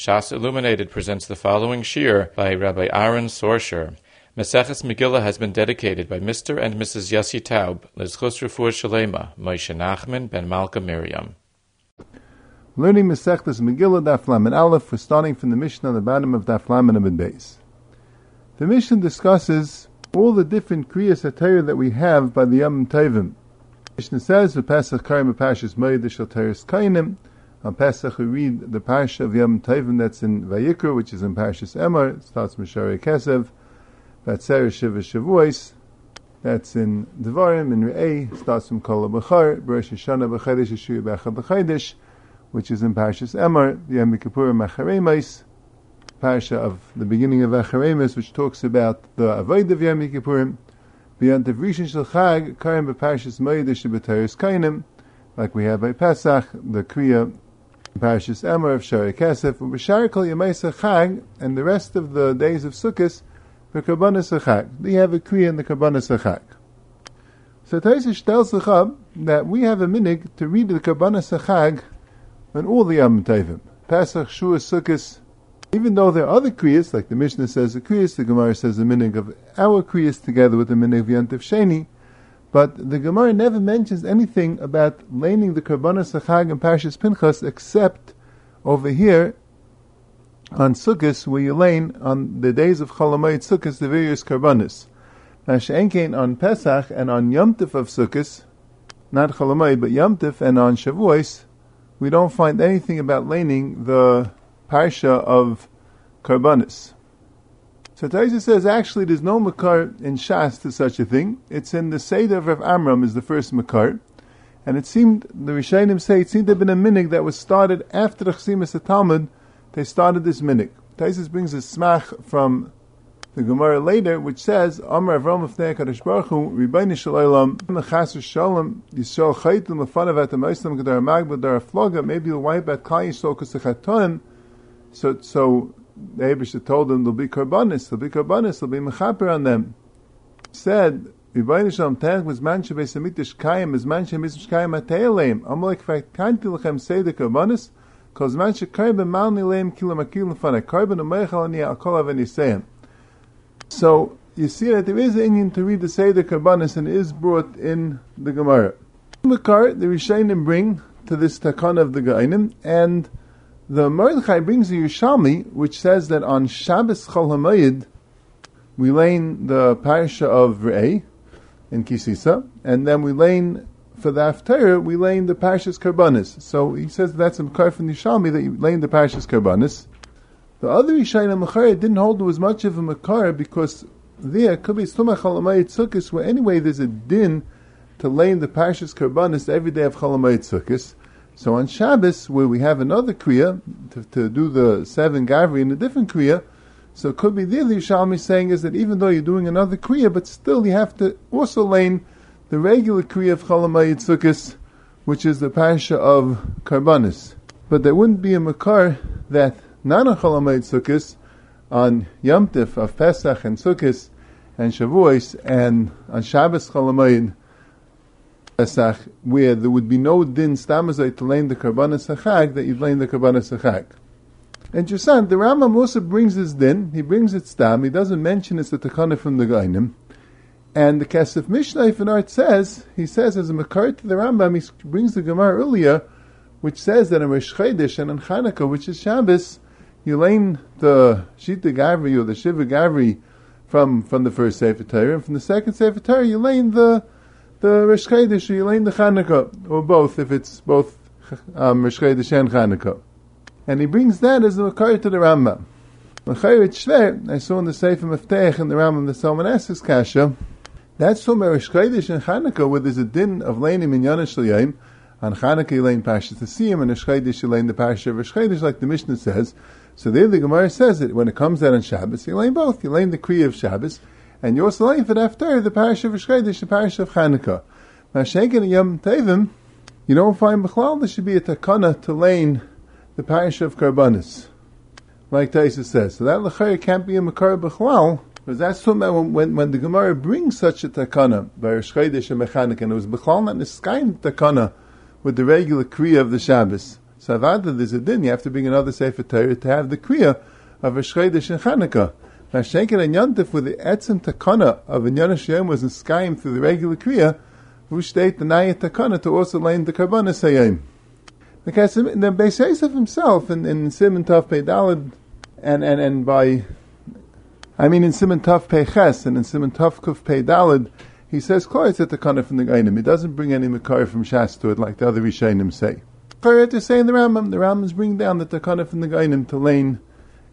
Shas Illuminated presents the following shiur by Rabbi Aharon Sorscher. Maseches Megillah has been dedicated by Mr. and Mrs. Yossi Taub, Lizchus Refuah Shalema, Moshe Nachman ben Malka Miriam. Learning Masechtas Megillah Daf Lamed Aleph, we're starting from the Mishnah on the bottom of Daf Lamed Amid Beis. The Mishnah discusses all the different Kriyas HaTorah that we have by the Yom Tovim. Mishnah says, "V'Pesach Karim Pashas Moed Shel Teres Kainim." On Pesach we read the Parsha of Yom Tovim that's in Vayikra, which is in Parshas Emor. It starts Mishari Kesev. Vatzer Shiva Shavuos. That's in Devarim in Re'eh. Starts from Kol B'char. B'Rosh Hashanah B'Chodesh Yeshuya B'Echad B'Chodesh, which is in Parshas Emor. Yom Kippur Macharemais. Parsha of the beginning of Acharemis, which talks about the Avoid of Yom Kippurim. Beyond the Rishon Shel Chag, Karim B'Parshas Moedesh B'Teres Kainim, like we have by Pesach, the Kriya Parashas Emor of Shari Kesef, Yemaisa Chag, and the rest of the days of Sukkot, the Karbanis Chag. They have a Kriya in the Karbanis Chag. So Taisish tells the Chab that we have a minig to read the Karbanis Chag on all the Yom Tovim. Pesach, Shua, Sukkot, even though there are other kriyas, like the Mishnah says the kriyas, the Gemara says the minig of our kriyas together with the minig of Yantif Sheni, but the Gemara never mentions anything about laning the Karbanas Achag and Parshas Pinchas except over here on Sukkot, where you lane on the days of Cholamayit Sukkot, the various Karbanas. Now, She'enkein on Pesach and on Yom Tif of Sukkot, not Cholamayit, but Yom Tif, and on Shavuos, we don't find anything about laning the Parsha of Karbanis. So Taisa says actually there's no Makar in Shas to such a thing. It's in the Seder of Rav Amram is the first Makar. And it seemed, the Rishayim say, it seemed to have been a minig that was started after the Chasimus Talmud. They started this minig. Taisus brings a smach from the Gemara later, which says, Amar Avram Afnei Kadosh Baruch Hu, Rebbeinu Shalom, Mechas Shalom, Yisrael Chaytim Lefanav at the Moislam Gedar Mag Dar Floga, maybe you'll wipe at Kal Yisrael Kusachatoim. So, so the Abisha told them there'll be karbanis, there'll be karbanis, there'll be mechaper on them. Said, Rebbeinu Shalom Teach was man shebeis amitish kayim, is man shebeis kayim ateileim. Amalek fact kanti lechem say the karbanis, cause man shekayim b'mal nileim kilo makil lefana, karban u'meichal ani akol aveniseim. So, you see that there is an Indian to read the Seder Karbanis and is brought in the Gemara. Makar, the Rishayim bring to this takana of the Gainim, and the Mordechai brings a Yerushalmi, which says that on Shabbos Chol HaMoyed, we lane the parasha of Re'eh in Kisisa, and then we lane for the Haftarah, we lane the parashas Karbanis. So he says that's a makar from the Yerushalmi that you lane the parashas Karbanis. The other Yishayim Machar didn't hold was much of a makar because there could be Stumach Chalamayit Sukkis, where anyway there's a din to lane the parashas Karbanis every day of Chalamayit Sukkis. So on Shabbos, where we have another Kriya, to, to do the seven Gavri in a different Kriya, so it could be the Yerushalmi saying is that even though you're doing another Kriya, but still you have to also lane the regular Kriya of Chalamayit Sukkis, which is the Pasha of Karbanis. But there wouldn't be a Makar that not on Chalamayit Sukkis, on Yom Tif of Pesach and Sukkis and Shavuos, and on Shabbos Chalamayit Pesach, where there would be no din stamazai to lane the karbanas hachag, that you'd lane the karbanas hachag. And Jasan, the Rambam also brings his din, he brings it stam, he doesn't mention it's the takana from the Gainim. And the Kesef Mishnah in art says, he says as a makar to the Rambam, he brings the Gemara earlier, which says that in Rosh Chodesh and on Chanukah, which is Shabbos, you lay the Shita Gavri or the Shiva Gavri from, from the first Sefer Torah, and from the second Sefer Torah, you lay the the Rosh Chodesh, you lane the Chanukah, or both, if it's both um, Rosh Chodesh and Chanukah. And he brings that as the Makar to the Rambam. I saw in the Sefer Meftech in the Rambam, the Salmonesis Kasha, that's from Rosh Chodesh and Chanukah, where there's a din of laning in Yonish L'yayim, on Chanukah you lane Pasha Tasiyim, and Rosh Chodesh you the Pasha of Rosh Chodesh, like the Mishnah says. So there the Gemara says that when it comes out on Shabbos, you lane both. You lane the Kriya of Shabbos, and you're also laying for after the parish of Rosh the parish of Chanukah. Now, Shenkin Yom Tevim, you don't find Bechlal there should be a takana to lane the parish of Karbanis, like Taisa says. So that lechayr can't be a makar Bechlal, because that's when, when, when the Gemara brings such a takana by Rosh and Mechanik, and it was Bechlal not Niskain takana with the regular Kriya of the Shabbos. So avada there's a din. You have to bring another sefer Torah to have the kriya of a shchedish and Chanukah. Mashenkin and Yantif with the etzim takana of a Yonish Yom was in Skyim through the regular kriya, which state the naya takana to also lay the karbanis hayim. Because the Beis himself in, in Simon Tav Pei Dalad and, and, and by I mean in Simon Tav Pei Ches and in Simon Tav Kuf Pei Dalad he says Kloitz the kana from the Gainim. He doesn't bring any Makar from Shas to it like the other Rishonim say. Chayyat to say in the Rambam, the Rambam's bring down the Takana from the Gainim to lane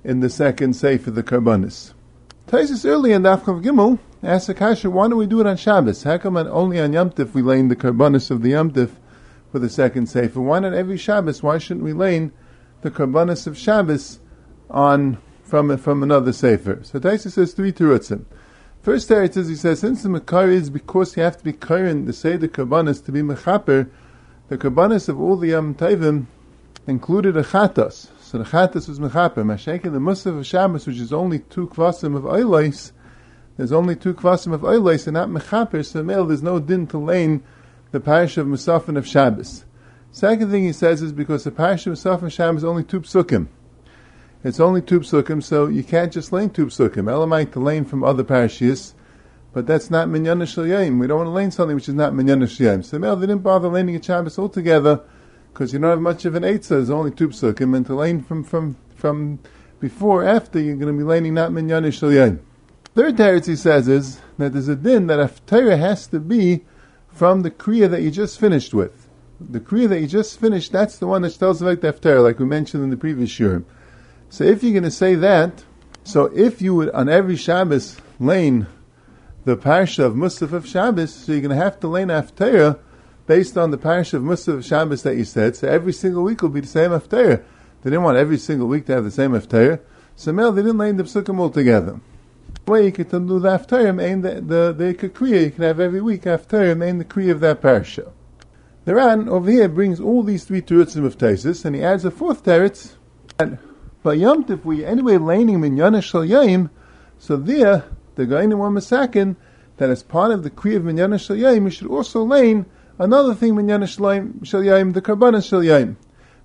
in the second Sefer, the Karbanis. Taisus early in Dafkav Gimel asked Akasha, why don't we do it on Shabbos? How come only on Yom Tif we lane the Karbanis of the Yom Tif for the second Sefer? Why not every Shabbos? Why shouldn't we lane the Karbanis of Shabbos on from from another Sefer? So Taisus says three Terutzim. First teretz is he says since the Makar is because you have to be Karen to say the Karbanis to be Mechaper, the Karbanis of all the Yom Tovim included a Chatas. So the Chatas was Mechaper. Mashenkin, the Musaf of Shabbos, which is only two Kvasim of Oilais, there's only two Kvasim of Oilais and not Mechaper, so male, there's no din to lane the parish of Musafin of Shabbos. Second thing he says is because the parish of Musafin of Shabbos is only two psukim. It's only two psukim, so you can't just lane two psukim. Elamite to lane from other parashiyas, but that's not minyan. We don't want to lane something which is not minyan. So male, they didn't bother laning a Shabbos altogether because you don't have much of an eitzah. There's only two psukim, and to lane from from from before after you're going to be laning not minyanish shalyayim. Third teretz he says is that there's a din that a Torah has to be from the kriya that you just finished with. The kriya that you just finished, that's the one that tells about the Haftarah, like we mentioned in the previous year. So if you're going to say that, so if you would on every Shabbos lane the parsha of Musaf of Shabbos, so you're going to have to lane Haftarah based on the parsha of Musaf Shabbos that you said. So every single week will be the same Haftarah. They didn't want every single week to have the same Haftarah. So now they didn't lane the psukim all together. The way you could do the Haftarah, main the, the, the kriya, you can have every week Haftarah, main the kriya of that parsha. The Ran over here brings all these three terutzim of Taisis, and he adds a fourth teretz, that by Yom Tif, we anyway laning Minyana Shal Yaim, so there, the Gainim one Masakin, that as part of the Kriya of Minyana Shal Yaim, we should also lane another thing Minyana Shal Yaim, the Karbanas Shal Yaim.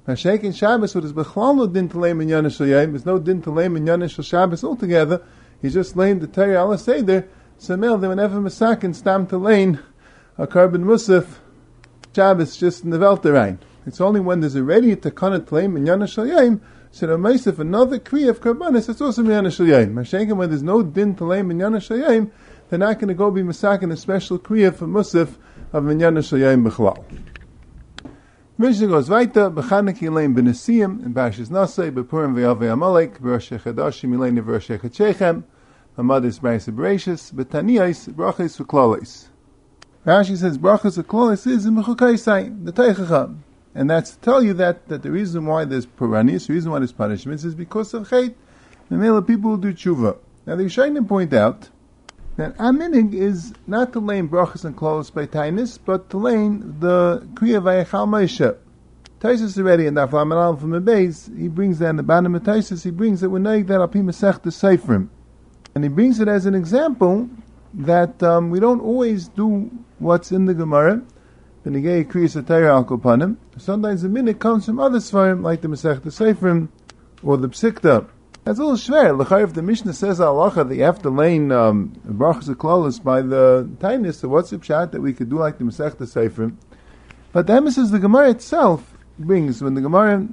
In Shabbos, what is Bechlal no din to lay Minyana Shal Yaim, there's no din to lay Minyana Shal Shabbos altogether, he's just laying the Terry Allah Seder, so mel, then whenever Masakin stam to lane a carbon Musaf, Shabbos just in the Welterein. It's only when there's already a Takana to lay Minyana Shal Yaim, so the Meisif, another Kriya of Karbanis, it's also Minyan Shalyayim. Mashenkim, when there's no din to lay Minyan Shalyayim, they're not going to go be masakin a special Kriya for Musaf of Minyan Shalyayim Bechlal. Mishnah goes weiter, Bechanek Yilein Benesiyim, in Bashis Nasei, Bepurim Ve'avei Amalek, Berosh Chadashim Yilein Berosh Chachechem, Hamadis Brais Bereshis, Betaniyais, Brachis V'Klolais. Rashi says, Brachis V'Klolais is in Mechukai the Teichacham. And that's to tell you that, that the reason why there's paranis, the reason why there's punishments, is because of chait. The male people do tshuva. Now the Yishayim point out that aminig is not to lane brachas and clothes by tainis, but to lane the kriya vayachal Moshe. Taisus already in Daf Lamanal from the base, he brings that in the bottom of Taisus, he brings it when that Alpi Masech the Seifrim. And he brings it as an example that um, we don't always do what's in the Gemara, Benigay Kriyas Atayr. Sometimes the minute comes from other Svarim, like the Masech the Seifrim, or the Psikta. That's a little schwer. L'chayr, if the Mishnah says halacha that you have to lane um, brachas by the tightness, so what's the pshat that we could do like the Masech the? But the emphasis the Gemara itself brings, when the Gemara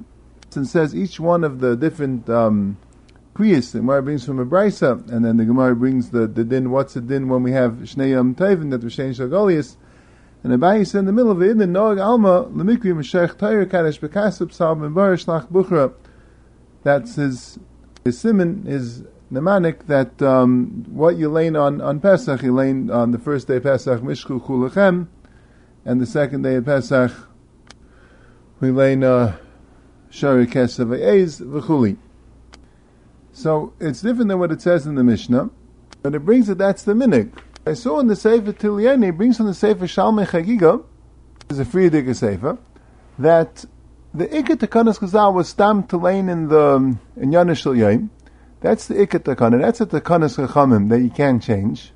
says each one of the different um, kriyas, the Gemara brings from a brisa, and then the Gemara brings the, the din, what's the din when we have Shnei Yom Tevin, that saying Shagolius, and Abayi said in the middle of it, in Noag Alma, Lemikri Meshech Tayyar Kadesh Bekasib Sal Barish Lach Bukhra. That's his, his simon, his mnemonic, that um, what you lay on, on Pesach, you lane on the first day of Pesach, Mishku Kulachem, and the second day of Pesach, we lay uh, Shari Kesav V'chuli. So it's different than what it says in the Mishnah, but it brings it, that's the minik. I saw in the Sefer Tilyani, brings from the Sefer Shalmei Chagiga, is a Frierdiker Sefer, that the Ikat Takanas Chazal was stamped to lane in the um, in Yanish Yom. That's the Ikat Takana. That's a Takanas Chachamim that you can't change.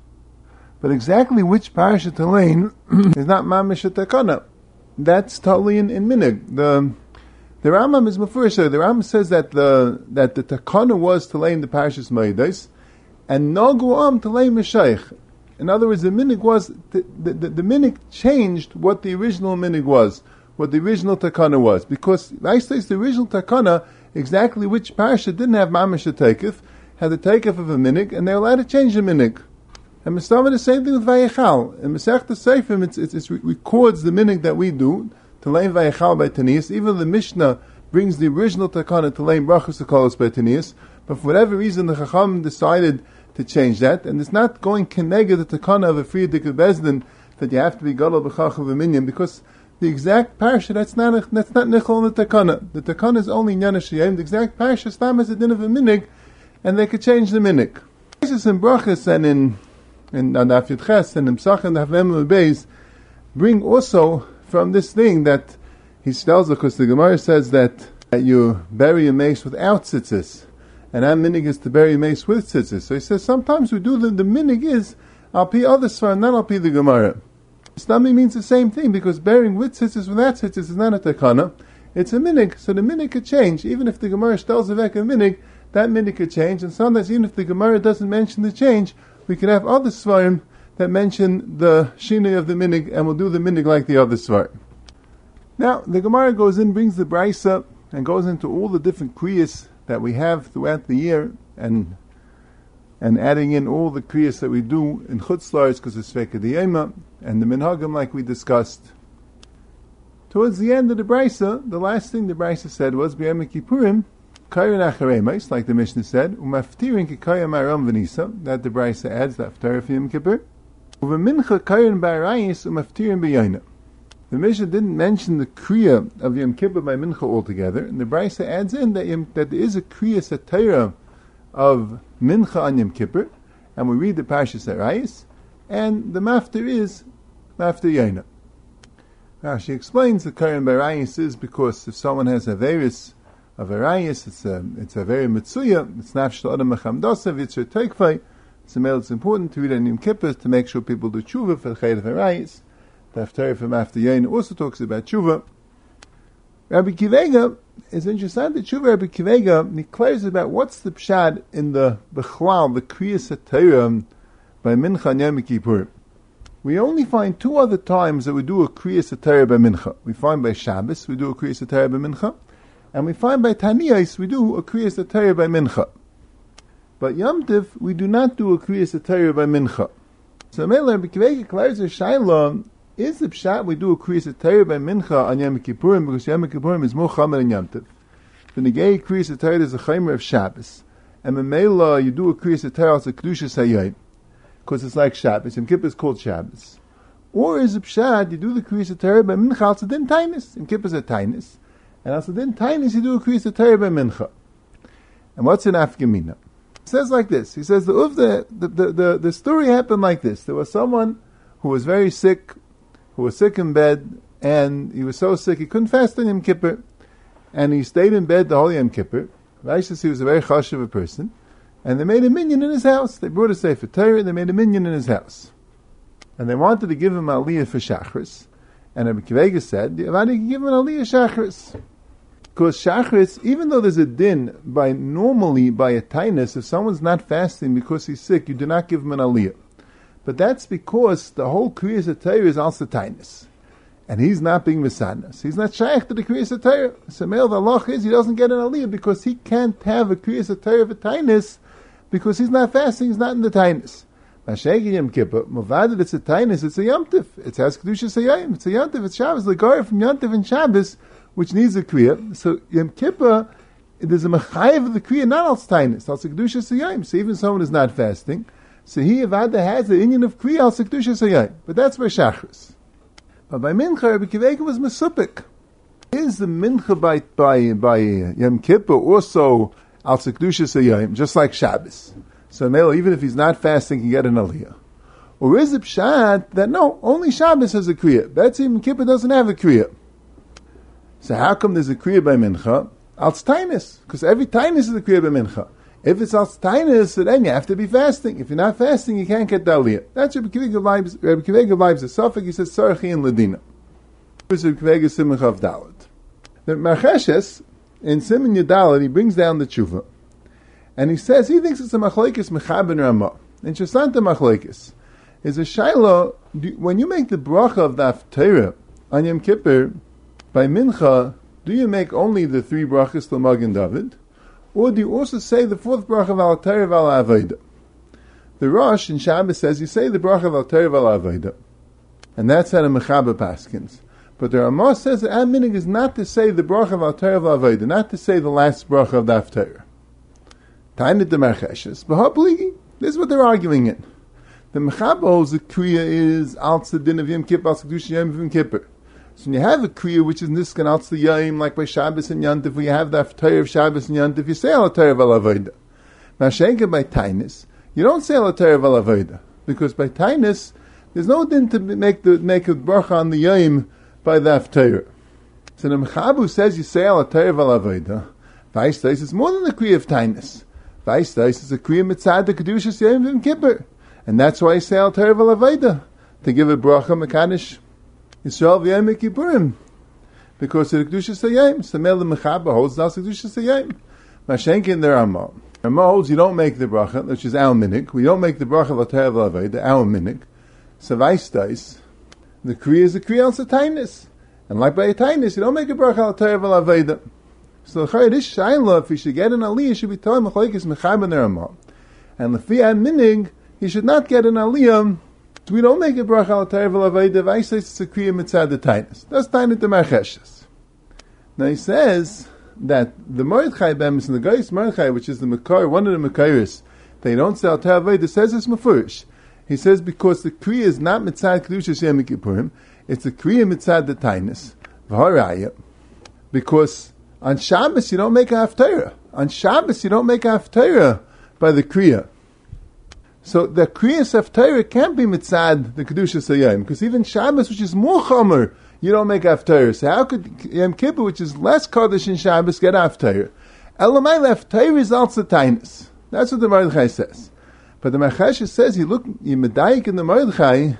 But exactly which parasha to lane is not Mamish Takana. That's totally in, in Minig. The The Rambam is Mefurish. The Rambam says that the that the takana was to lay in the parashas Maidas, and Nagu to lay Mishaych. In other words, the minig was the, the, the, the minig changed what the original minig was, what the original takana was, because say the original takana exactly which parasha didn't have mamish takeif, had the takeif of a minig, and they're allowed to change the minig. And Mistama the same thing with Vayechal. In Masech the Seifim, it records the minig that we do, to lay Vayechal by Tanias. Even the Mishnah brings the original takana to lay Brachos Akalos by Tanias. But for whatever reason, the Chacham decided to change that, and it's not going kenega the takana of a Friedik Bezdin that you have to be gadol b'chach of a minion because the exact parsha that's not that's not nichol in the takana. The takana is only nyan The exact parsha stam is a din of a minig, and they could change the minig. Jesus in brachas and in in Daf Ches and in Psach and Havem Beis bring also from this thing that he tells because the Gemara says that, that you bury a mace without tzitzis and our minig is to bury a mace with tzitzis. So he says sometimes we do the, the minig is I'll pay other svarim, not I'll pay the Gemara. Stami means the same thing because bearing with tzitzis without tzitzis is not a takana. It's a minig, so the minig could change. Even if the Gemara tells a vek a minig, that minig could change. And sometimes even if the Gemara doesn't mention the change, we could have other svarim that mention the shina of the minig, and we'll do the minig like the other svarim. Now the Gemara goes in, brings the brisa, and goes into all the different kriyas that we have throughout the year and and adding in all the kriyas that we do in chutzlars because it's Sveka and the minhagim like we discussed. Towards the end of the brisa, the last thing the brisa said was B'yam Kippurim, Kayin Acharemais, like the Mishnah said, Umaftirin Kikayim Aram Venisa, that the brisa adds, that Aftar Yom Kippur, Uvemincha Kayin Ba'arayis Umaftirin. The Mishnah didn't mention the Kriya of Yom Kippur by Mincha altogether, and the Brisa adds in that, that there is a Kriya Satira of Mincha on Yom Kippur, and we read the Parshas Arayis, and the Mafter is Mafter Yaina. Now she explains the Karim Barayis is because if someone has a virus of Arayis, it's a it's a very mitzuya, it's nafshel adam mechamdosav, it's your. It's it's important to read on Yom Kippur to make sure people do tshuva for the chayt of Arayis. The Haftarah from after Yain also talks about tshuva. Rabbi Akiva Eiger is interesting. The tshuva Rabbi Akiva Eiger declares about what's the pshad in the Bechlal, the Kriyas HaTorah by Mincha and Yom Kippur. We only find two other times that we do a Kriyas HaTorah by Mincha. We find by Shabbos, we do a Kriyas HaTorah by Mincha, and we find by Taniyas, we do a Kriyas HaTorah by Mincha. But Yom Tiv, we do not do a Kriyas HaTorah by Mincha. So Rabbi Akiva Eiger declares a Shaila is the pshat we do a kriyas Torah by mincha on Yom Kippurim because Yom Kippurim is more chamer than Yom Tov. The negay kriyas Torah is a chamer of Shabbos, and Memela you do a kriyas Torah as a kedusha sayayim because it's like Shabbos. Yom Kippur is called Shabbos. Or is the pshat you do the kriyas Torah by mincha also din tainis. Yom Kippur is a tainis, and also din tainis you do a kriyas Torah by mincha. And what's an afgamina? It says like this. He says the the, the the the story happened like this. There was someone who was very sick who was sick in bed, and he was so sick he couldn't fast on Yom Kippur, and he stayed in bed the whole Yom Kippur. Rashi he was a very hush of a person, and they made a minion in his house. They brought a Sefer Torah, they made a minion in his house. And they wanted to give him aliyah for Shachris, and Rabbi Akiva Eiger said, why did you give him an aliyah Shachris? Because Shachris, even though there's a din by normally by a tinus, if someone's not fasting because he's sick, you do not give him an aliyah. But that's because the whole Kriyas Torah is also Tainus. And he's not being Misanas. He's not shaykh to the Kriyas Torah. So male the Allah is he doesn't get an aliyah because he can't have a Kriyas Torah of a Tainus because he's not fasting, he's not in the Tainus. Mashayk Yom Kippur, Mavadid, it's a Tainus, it's a Yom Tif. It has Kedusha Sayayim, it's a Yom Tif, it's Shabbos, the from Yom Tif and Shabbos, which needs a Kriya. So Yom Kippur, there's a Machayev of the Kriya, not al Tainus, al Kedusha Sayayim. So even someone is not fasting, so he Avada has the Indian of Kriya al Sekdusha Sayay. But that's by Shachris. But by Mincha, Rabbi Akiva Eiger was Mesupik. Is the Mincha by, by, by Yom Kippur also al Sekdusha Sayay, just like Shabbos? So Melo, even if he's not fasting, he can get an Aliyah. Or is it Pshat that no, only Shabbos has a Kriya. That's even Kippur doesn't have a Kriya. So how come there's a Kriya by Mincha? Al Tainus, because every Tainus is a Kriya by Mincha. If it's al so then you have to be fasting. If you're not fasting, you can't get daliyah. That's Rabbi Akiva Eiger vibes. Rabbi Akiva Eiger vibes a suffix. He says sarchi and ladina. Rabbi Akiva Eiger simach of dalit. The Marcheshes, in Simon Yadalit, he brings down the tshuva. And he says he thinks it's a machlekes mechabin ramah. Shasanta machlekes is a shiloh. When you make the bracha of the Torah on Yom Kippur by mincha, do you make only the three brachas to Magen David, or do you also say the fourth bracha of Al Torah Al Avodah? The Rosh in Shabbos says you say the bracha of Al Torah Al Avodah, and that's how the Mechaber Paskins. But the Ramah says that our is not to say the bracha of Al Torah Al Avodah, not to say the last bracha of the Torah. Tainit the Mercheshes, this is what they're arguing in. The Mechaber holds the Kriya is Al Tzadin of Yom Kippur, Al Yom Kippur. So when you have a Kriya which is Niskan Al Tzadin like by Shabbos and Yantif, you have the Torah of Shabbos and Yantif, you say Al Torah of Al Avodah. Mashenka by Tainis, you don't say Al Torah of Al Avodah, because by Tainis, there's no din to make the make a bracha on the Yom by the Torah. So the Mechabu says you say Al Torah of Al Avodah, Vice it's more than the Kriya of Tainis. Vice is a Kriya Mitzad the Kedushas Yom Yom Kippur. And that's why I say Al of Alaveda, to give a bracha Mekanish Yisrael V'yom Kippurim. Because the Kedushas Yom, Samel Mechaba holds Das Kedushas Yom. Mashenkin there Ramah. Ramah holds you don't make the bracha, which is our minik. We don't make the bracha Al Terev Alaveda, our minik. Vice the Kriya is a Kriya Al Satainis. And like by a Tainis, you don't make a bracha Al Alaveda. So the this shaila, if he should get an aliyah, should be telling machlekes mechaber neramah. And the fiat minig, he should not get an aliyah. We don't make a bracha al. I say it's a kriya mitzad the tightness. That's tiny the marcheshes. Now he says that the Mordechai bemis and the Geis Mordechai, which is the Makar, one of the Makaris, they don't say al terev says it's mafurish. He says because the kriya is not mitzad kedushas yom kippurim, it's a kriya mitzad the tainus V'haraya, because on Shabbos, you don't make a haftarah. On Shabbos, you don't make a haftarah by the Kriya. So the Kriyas haftarah can't be mitzad the Kedusha Sayyim, because even Shabbos, which is more chomer, you don't make haftarah. So how could Yom Kippur, which is less Kaddish in Shabbos, get haftarah? Elamai haftarah is also tainus. That's what the Mordechai says. But the Machash says, he look, you medayik in the Mordechai,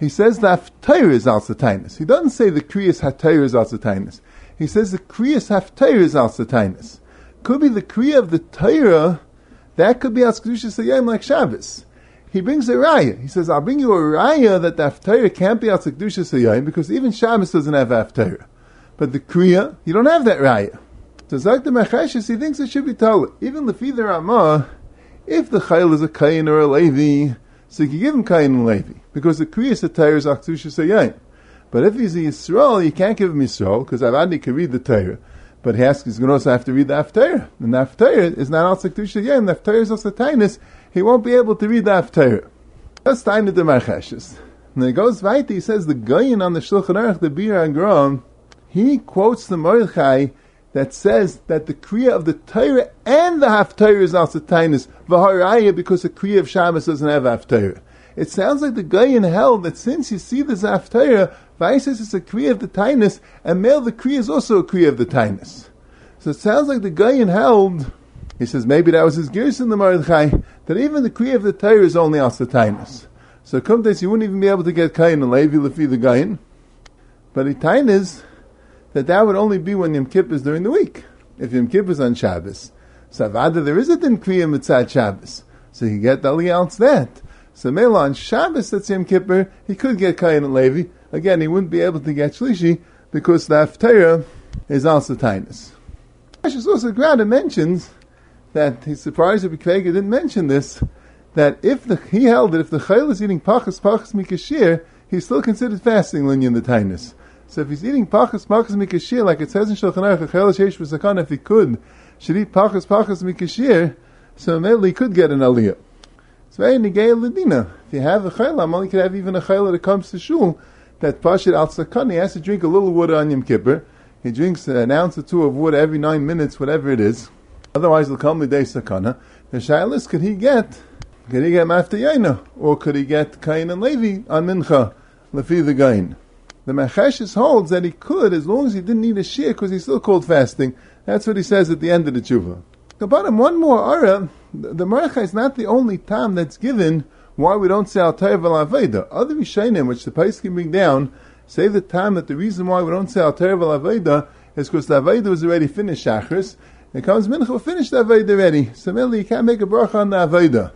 he says the haftarah is also tainus. He doesn't say the Kriyas haftarah is also tainus. He says the Kriyas Haftarah is al Satainis. Could be the Kriya of the Torah, that could be al Kedusha Sayyim like Shabbos. He brings a raya. He says, I'll bring you a raya that the Haftarah can't be al Kedusha Sayyim because even Shabbos doesn't have Haftarah. But the Kriya, you don't have that raya. So Zak the Mechashes, he thinks it should be told. Even the Fidar Ramah, if the Chayil is a Kain or a Levi, so you can give him Kain and Levi. Because the Kriya Satire is al Kedusha Sayyim. But if he's a Yisrael, you can't give him Yisrael, because Avadi can read the Torah. But he has, he's going to also have to read the Haftarah. And the Haftarah is not also Kedusha Yom, the Haftarah is also Tainus. He won't be able to read the Haftarah. That's Tainus the Marcheshes. And he goes right, he says the Goyin on the Shulchan Aruch, the Bir Agrom, he quotes the Mordechai that says that the Kriya of the Torah and the Haftarah is also Tainus, V'haraya, because the Kriya of Shabbos doesn't have Haftarah. It sounds like the guy in hell that since you see the Zaftara, Vaisis is a Kriya of the Tainus, and Male the Kriya is also a Kriya of the Tainus. So it sounds like the guy in hell, he says maybe that was his gears in the Mordechai, that even the Kriya of the Torah is only also Tainus. So come days you wouldn't even be able to get Kain and Levi Lefi the Gain. But the Tainus, that that would only be when Yom Kippur is during the week. If Yom Kippur is on Shabbos. So Avada, there is a din Kriya Mitzad Shabbos. So you get the else that. So Mela on Shabbos that's Yom Kippur, he could get Kayan and Levi. Again, he wouldn't be able to get Shlishi because the Haftarah is also Tainus. Ash's also Grada mentions that he's surprised that Bekvega didn't mention this, that if the, he held that if the Chayil is eating Pachas Pachas Mikashir, he's still considered fasting Linyan the Tainus. So if he's eating Pachas Pachas Mikashir, like it says in Shulchan Aruch, Chayil Sheish if he could, should eat Pachas Pachas Mikashir, so maybe he could get an Aliyah. Very negay ladina. If you have a chayla, only could have even a chayla that comes to shul that pashit al sakani has to drink a little water on Yom Kippur. He drinks an ounce or two of water every nine minutes, whatever it is. Otherwise, he'll come the day sakana. The shaylas could he get? Could he get yaina, or could he get kain and levi on mincha lefi the gain? The Macheshes holds that he could as long as he didn't need a shear because he's still called fasting. That's what he says at the end of the tshuva. Kabbalah, one more ara the Mordechai is not the only time that's given why we don't say Al Tayv Al Aveda. Other Rishonim, which the Pais can bring down, say the time that the reason why we don't say Al Tayv Al Aveda is because the Aveda was already finished Shachris. It comes Mincha, finished the Aveda already. So really, you can't make a bracha on the Aveda.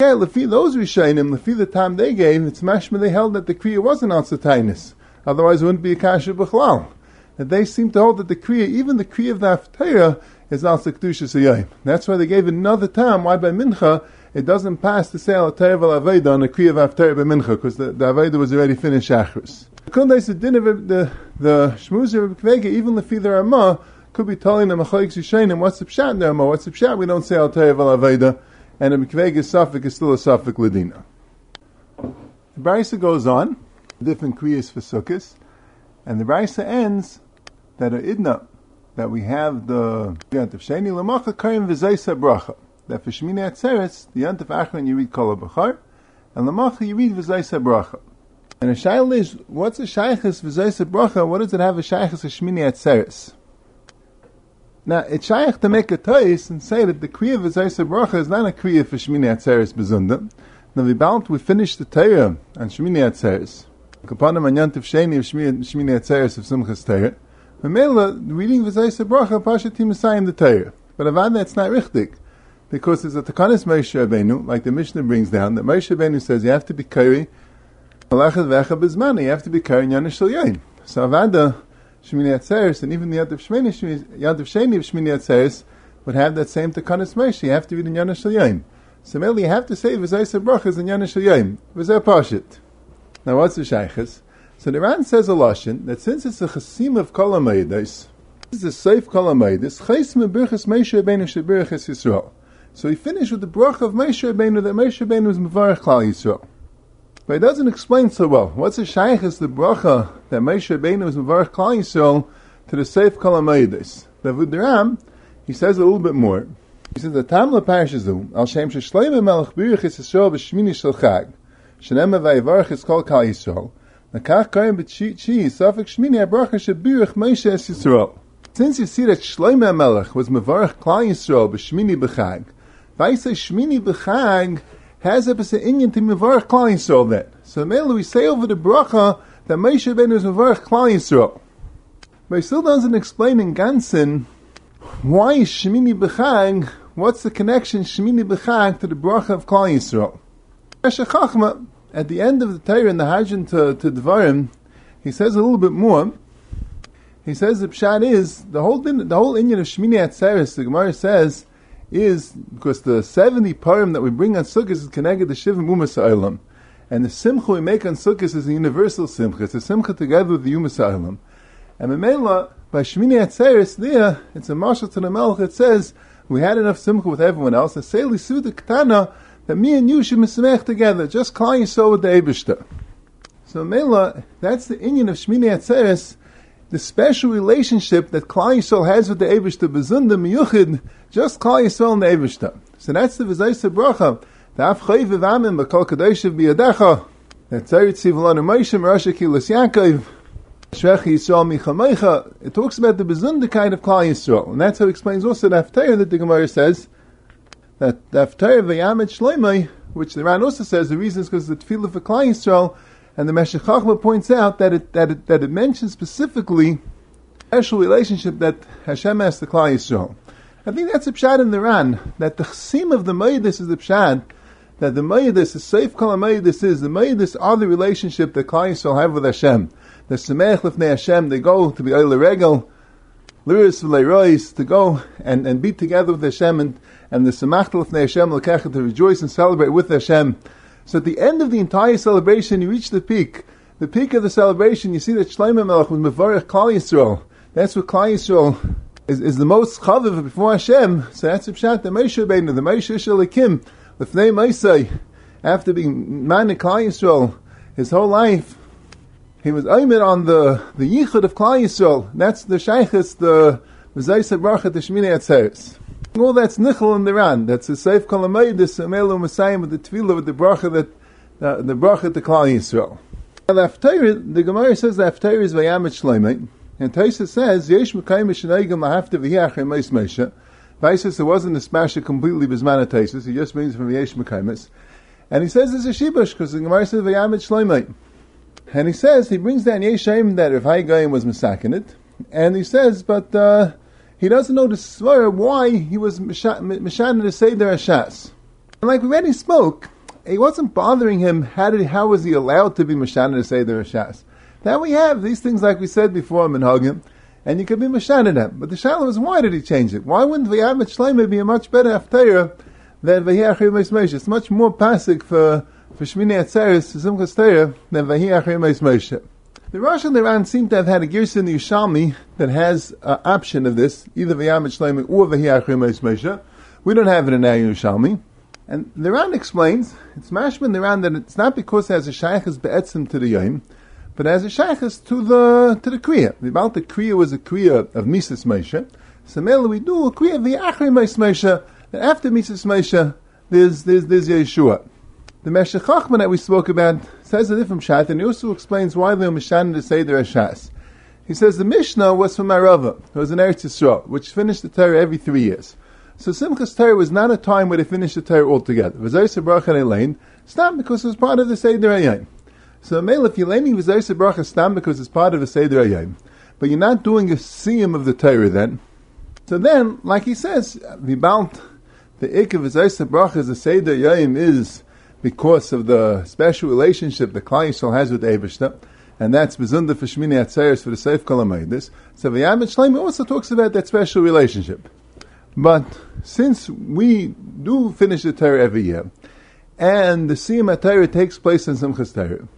Yeah, Lefi those Rishayim, Lefi the time they gave, it's mashma they held that the Kriya wasn't on Satainis. Otherwise it wouldn't be a Kasha B'chlal. That they seem to hold that the Kriya, even the Kriya of the Haftarah, is also Kedusha Siyayim. That's why they gave another time why by Mincha it doesn't pass to say Al Terev Al Aveda on the Kriya of by Mincha, because the, the Aveda was already finished Shachris. The din of the the shmuzir of Kvega, even the the Ramah, could be telling them Achoyik Zishenim, what's the pshat in the Ramah? What's the pshat? We don't say Al Terev Al Aveda, and the Kvega suffix is still a suffix Ladina. The Brisa goes on, different kriyas for Sukkot, and the Brisa ends that a idna that we have the Yant of Sheni Lamacha Karim V'Zaysa Bracha. That for Shmini Atzeres, the Yant of Achron you read Kol Bachar, and Lamacha you read V'Zaysa Bracha. And a shail is, what's a shaykhis v'zaysa bracha? What does it have a shaykhis a shmini atzeres? Now, it's shaykh to make a tois and say that the kriya v'zaysa bracha is not a kriya for shmini atzeres bezunda. Now, we bound, we finished the Torah on shmini atzeres. Kapanim an yantiv sheni of shmini atzeres of simchas Torah. Memela, reading v'zaysa bracha, pashatim asayim the Torah. But avad that's not richtig. Because it's a takanis Moshe Rabbeinu, like the Mishnah brings down, that Moshe Rabbeinu says you have to be kari you have to be carrying Yanish Yain. So Avada, Shmini Atzeres, and even the Yad of Shmini, Yad of Sheni of Shmini Atzeres would have that same Takanis Moshe. You have to read in Yanish Shal Yain. So mainly you have to say V'zayse Brachas in Yanish Yain. V'zay. Now what's the Shaykhis? So the says a Lashon that since it's a Chasim of Kolamaydes, this is a safe Kolamaydes, Chais Mebirchas Moshe Rabbeinu Shebirchas Yisrael. So he finished with the Brach of Moshe Rabbeinu that Moshe Rabbeinu was Mevarach Klal Yisrael. But it doesn't explain so well. What's the shaykh is the bracha that Moshe Rabbeinu is Mavarach Klal Yisrael to the Seif Kalamaydes. The Vudaram, he says a little bit more. He says the Tamla Parish Al Shem Sheshleim Melech Birich is Yisrael B'Shmini Shel Chag. Shenem Vayivarach is called Klal Yisrael. Shmini. Since you see that Shloimeh Melech was Mavarach Klal Yisrael B'Shmini B'Chag, Vaisei Shmini B'Chag has a inyan to Mevarach Klal Yisrael then. So mainly we say over the bracha that Moshe Ben is Mevarach Klal Yisrael. But he still doesn't explain in Gansen why is Shemini B'chag, what's the connection Shemini B'chag to the bracha of Klal Yisrael? At the end of the Torah in the Hajjan to, to Dvarim, he says a little bit more. He says the pshat is the whole the whole Indian of Shmini Atzeres. The Gemara says is because the 70 parim that we bring on Sukkot is connected to Shivim Umas Ha'olam. And the simcha we make on Sukkot is a universal simcha. It's a simcha together with the Umas Ha'olam. And Memela, by Shmini Atzeres, there, it's a marshal to the Melech, it says, we had enough simcha with everyone else, and say Suda Ketana, that me and you should mismech together, just Klal Yisrael with the Eibishter. So Mela, that's the Indian of Shmini Atzeres, the special relationship that Klal Yisrael has with the Eivishter, Bezunda Miyuchid, just Klal Yisrael and the Eivishter. So that's the Vizayse Bracha. The Afchai Vivamim, Bakol Kadeshiv Biyadecha, that Tzarit Sivalanu Moshe, Merasha Kilis Yaakov, Shrech Yisrael Michamecha. It talks about the Bezunda kind of Klal Yisrael. And that's how it explains also the Haftarah that the Gemara says, that the Haftarah Shloimei, which the Ran also says the reason is because the Tefillah for Klal Yisrael, and the Meshech Chochmah points out that it, that it, that it mentions specifically special relationship that Hashem has to Klal Yisrael. I think that's a pshat in the Ran, that the chsim of the Mayyidis is the pshat, that the Mayyidis, the safe kol Mayyidis is, the Mayyidis are the relationship that Klal Yisrael have with Hashem. The Semech Lefnei Hashem, they go to be Oile Regel, Liris V'leirois, to go and, and be together with Hashem, and, and the Semach Lefnei Hashem, Lekech, to rejoice and celebrate with Hashem. So at the end of the entire celebration, you reach the peak. The peak of the celebration, you see that Shlomo Melech was Mevarech Klal Yisrael. That's what Klal Yisrael is, is the most chaviv before Hashem. So that's the pshat, the Moshe Rabbeinu, the Moshe Shalakim, the Fnei Mosai, after being man in Klal Yisrael, his whole life, he was aimed on the, the yichud of Klal Yisrael. That's the shaykhis, the Mezayis Bracha, the Shmini Atzeres. All that's nichel in the Ran. That's a safe kolamayidus, amelu Messiah with the tefillah, with the bracha that, uh, the bracha to Klal Yisrael. The Haftarah, the Gemara says the Haftarah is Vayamet Shloimeh, and Taisa says, Yesh Mekayim Mishnayim Lahafta V'hiach Meis Mesha. Vaisis, it wasn't a smash completely Bismana Taisis, he just means from Yesh Mekayim. And he says it's a Shibush, because the Gemara says Vayamet Shloimeh. And he says, he brings down Yeshayim that if Hayyim was Masakinit, and he says, but uh, he doesn't know the svara why he was mishana to say there shas. And like we already spoke, it wasn't bothering him. How did how was he allowed to be mishana to say there shas? Now we have these things like we said before in Minhagim, and you could be mishana them. But the shalom is why did he change it? Why wouldn't V'yamet Shleimah be a much better after than V'hiachir Moshe? It's much more pasik for for Shmini Atzeres to Simchas Torah than V'hiachir Moshe. The Rosh and the Ran seem to have had a Girsa in the that has an option of this, either V'yamet Shleimah or V'hiachir Moshe. We don't have it in our Yerushalmi. And the Ran explains, it's mashman the Ran that it's not because it has a shaykhs be'etzim to the Yom, but as a shaykhs to the to the kriya. The about the kriya was a kriya of Mises Moshe. So mainly we do a kriya Achri Moshe. That after Mises Moshe, there's there's there's Yeshua. The Meshech Chochmah that we spoke about says a different shat, and he also explains why the Mishan to say there Shas. He says the Mishnah was from Arava, who was an Eretz Yisrael, which finished the Torah every three years. So Simchas Torah was not a time where they finished the Torah altogether. Was Bracha Elaine. Not because it was part of the Seder Ayayim. So Mele, if you're learning V'zayis Bracha Stam because it's part of the Seder Ayayim, but you're not doing a siyum of the Torah then, so then, like he says, Vibalt, the Ik of V'zayis Bracha a Seder Ayayim is because of the special relationship the Klai Yisrael has with Eivishta, and that's Bezunda for Shmini Atzeres for the Seif Kolamayidis. So V'yam Shleim also talks about that special relationship. But since we do finish the Torah every year, and the Siyam Torah takes place in Simchas Torah,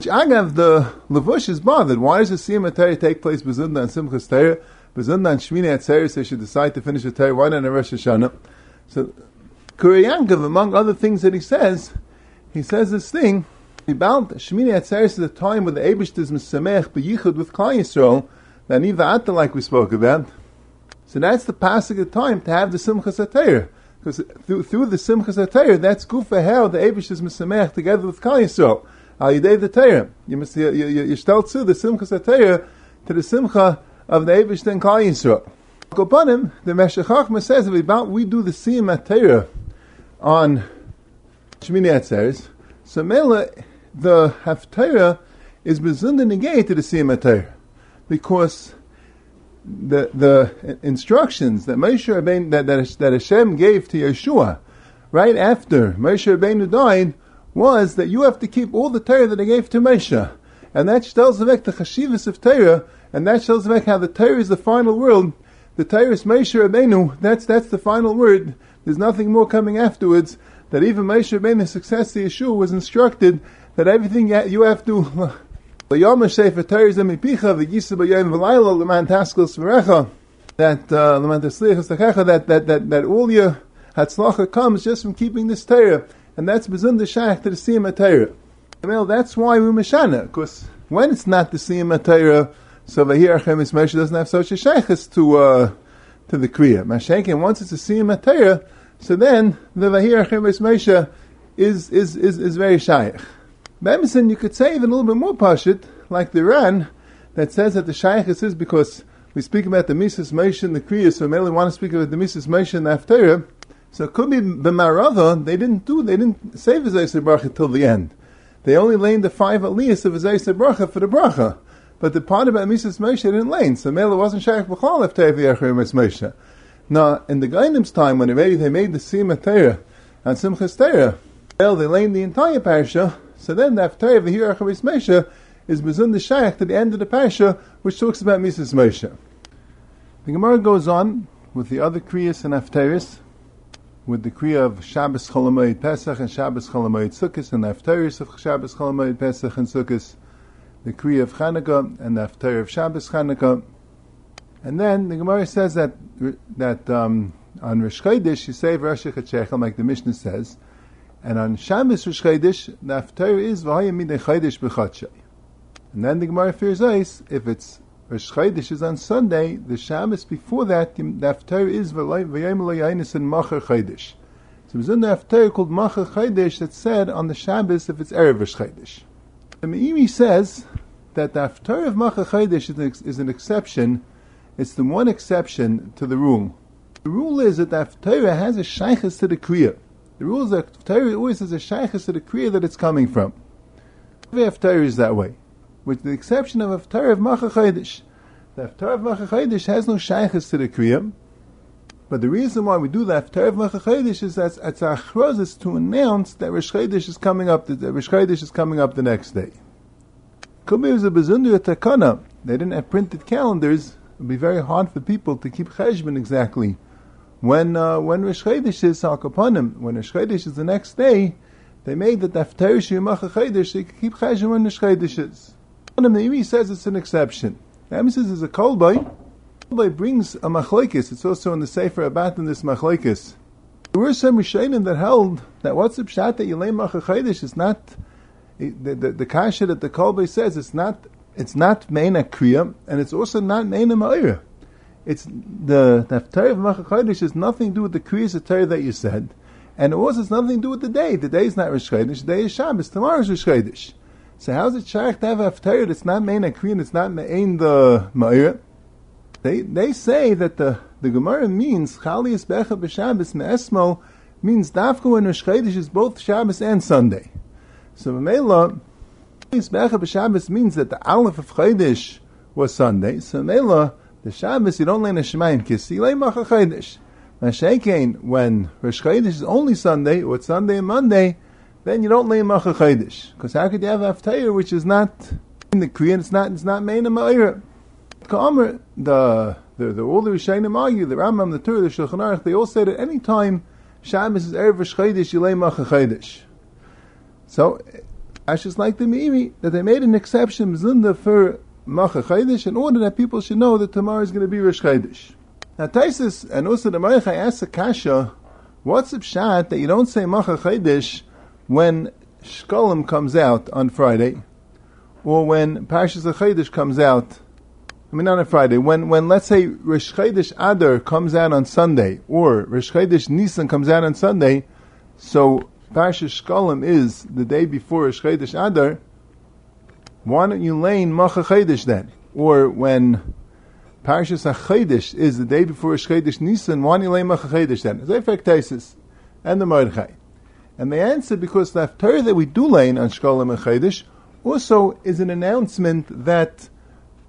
Agav, the Levush is bothered. Why does the Siyam Torah take place Bezunda and Simchas Torah? Bezunda and Shmini Atzeres, they should decide to finish the Torah. Why not in Rosh Hashanah? So, Kuryankov, among other things that he says, he says this thing about Shmini Atzeres is a time when the Abish is Mesamech B'yichud with Klal Yisrael, that Niva Atta, like we spoke about. So that's the passage of time to have the Simchas Torah. Because through, through the Simchas Torah, that's Gufa how the Abish is Mesamech together with Klal Yisrael. Al Yidei the Torah. You must you, you, you stel to the Simchas Torah to the Simcha of the Eivish and Klal Yisrael. Kopanim, the Meshech Chochmah says about we do the Siyam Torah on Shmini Atzeres. So Mela, the Haftarah is bezunda negate to the Siyam because the the instructions that Moshe Rabbeinu, that, that that Hashem gave to Yeshua right after Moshe Rabbeinu died was that you have to keep all the Torah that they gave to Moshe. And that tells back the Chashivas of Torah, and that tells back how the Torah is the final word. The Torah is Moshe Rabbeinu, that's, that's the final word. There's nothing more coming afterwards. That even Moshe Rabbeinu's successor Yeshua was instructed that everything you have to that uh, that that that that all your hatzlacha comes just from keeping this Torah and that's bezun the shach to the siyam atayra. Well, that's why we mashana, because when it's not the siyam atayra, so vahir chemis Moshe doesn't have such a shaykhis to uh, to the kriya. Mashenkin once it's a siyam atayra, so then the vahir chemis Moshe is is is is very shaykh. Bemison, you could say even a little bit more pashit, like the Ran, that says that the shaykhis is because we speak about the Mises Moshe and the Kriya, so we mainly want to speak about the Mises Moshe and the Haftarah. So it could be b'marava, they didn't do, they didn't say V'zayis bracha till the end. They only laid the five aliyahs of V'zayis bracha for the bracha. But the part about Mises Moshe didn't lane, so Mela wasn't shaykh Tevi Yachir Moshe. Now, in the Gainim's time, when they made, the Sima Torah and Simchas Torah, well, they laid the entire parasha, so then the Torah of the Hirachim Moshe is Bezun the Shaykh to the end of the parasha, which talks about Mises Moshe. The Gemara goes on with the other Kriyas and Haftaris, with the Kriya of Shabbos Cholamoid Pesach and Shabbos Cholamoid Sukkot and the Haftarah of Shabbos Cholamoid Pesach and Sukkot, the Kriya of Chanukah and the Haftarah of Shabbos Chanukah. And then the Gemara says that that um, on Rosh Chodesh you say Rosh Chachechel, like the Mishnah says, and on Shabbos Rosh Chodesh the Haftarah is V'hayim Midei Chodesh B'Chotshei. And then the Gemara fears ice if it's Rosh Chodesh is on Sunday. The Shabbos before that, the Haftarah is V'yayim L'yainis and Machar Chodesh. So there's the Haftarah called Machar Chodesh that's said on the Shabbos if it's Erev Rosh Chodesh. The Meiri says that the Haftarah of Machar Chodesh is an, is an exception. It's the one exception to the rule. The rule is that the Haftarah has a shaykhis to the Kriya. The rule is that Haftarah always has a shaykhis to the Kriya that it's coming from. Every Haftarah is that way with the exception of Torah of Macha Chodesh. The Haftarah of Machachodesh has no shaykhs to the Kriya, but the reason why we do the Haftarah of Machachodesh is that it's a to announce that Rosh is coming up, that Rosh is coming up the next day. It was a Bezundir Takana. They didn't have printed calendars. It would be very hard for people to keep cheshbon exactly. When uh, when Chodesh is Hakapanim, when Rosh Chodesh is the next day, they made that after Shemach Chodesh, they could keep cheshbon when Rosh Chodesh is. The says it's an exception. The emphasis is a kolboy. Kolboy brings a machlekes. It's also in the Sefer Abat in this machlekes. There were some Rishonim that held that what's the pshat that Yilei Machachodesh is not the, the, the kasha that the Kolbe says it's not it's not Meina Kriya and it's also not Meina Ma'ira. It's the Torah of Machachodesh has nothing to do with the Kriya Torah that you said, and it also has nothing to do with the day. The day is not Rosh Chodesh. The day is Shabbos. Tomorrow is Rosh Chodesh. So how's it shaykh to have a that's not Meina Kriya and it's not Me'ain the Ma'ira? They they say that the the Gemara means Chalias Becha b'Shabbos Me'esmo means Dafka when Rosh Chodesh is both Shabbos and Sunday. So Mela, Becha b'Shabbos means that the Aleph of Chodesh was Sunday. So Mela, the Shabbos you don't learn a Shemayim Kissi, you Macha Chodesh. Mashakein, when Rosh Chodesh is only Sunday, or it's Sunday and Monday, then you don't lay Macha Chodesh. Because how could you have Haftarah which is not in the Korean, it's not, it's not Meina Ma'ira. Ka'amr, the, the, the, all the Rishayim argue, the Rambam, the Tur, the Shulchan Aruch, they all say that any time Shabbos is Erev Chodesh, you lay Macha Chodesh. So, Just like the Meiri that they made an exception Zinda for Macha Chodesh in order that people should know that tomorrow is going to be Rosh Chodesh. Now, Taisus and also the Mordechai asks a kasha, what's the pshat that you don't say Macha Chodesh when Shkolim comes out on Friday, or when Parshas Chodesh comes out, I mean not on Friday, when, when let's say Rosh Chodesh Adar comes out on Sunday, or Rosh Chodesh Nisan comes out on Sunday, so Parshas Shkolim is the day before Rosh Chodesh Adar, why don't you lane Macha Chodesh then? Or when Parshas HaChodesh is the day before Rosh Chodesh Nisan, why don't you lane Macha Chodesh then? It's and the Mordechai. And they answer because the Torah that we do lane on Shkolim and Chodesh also is an announcement that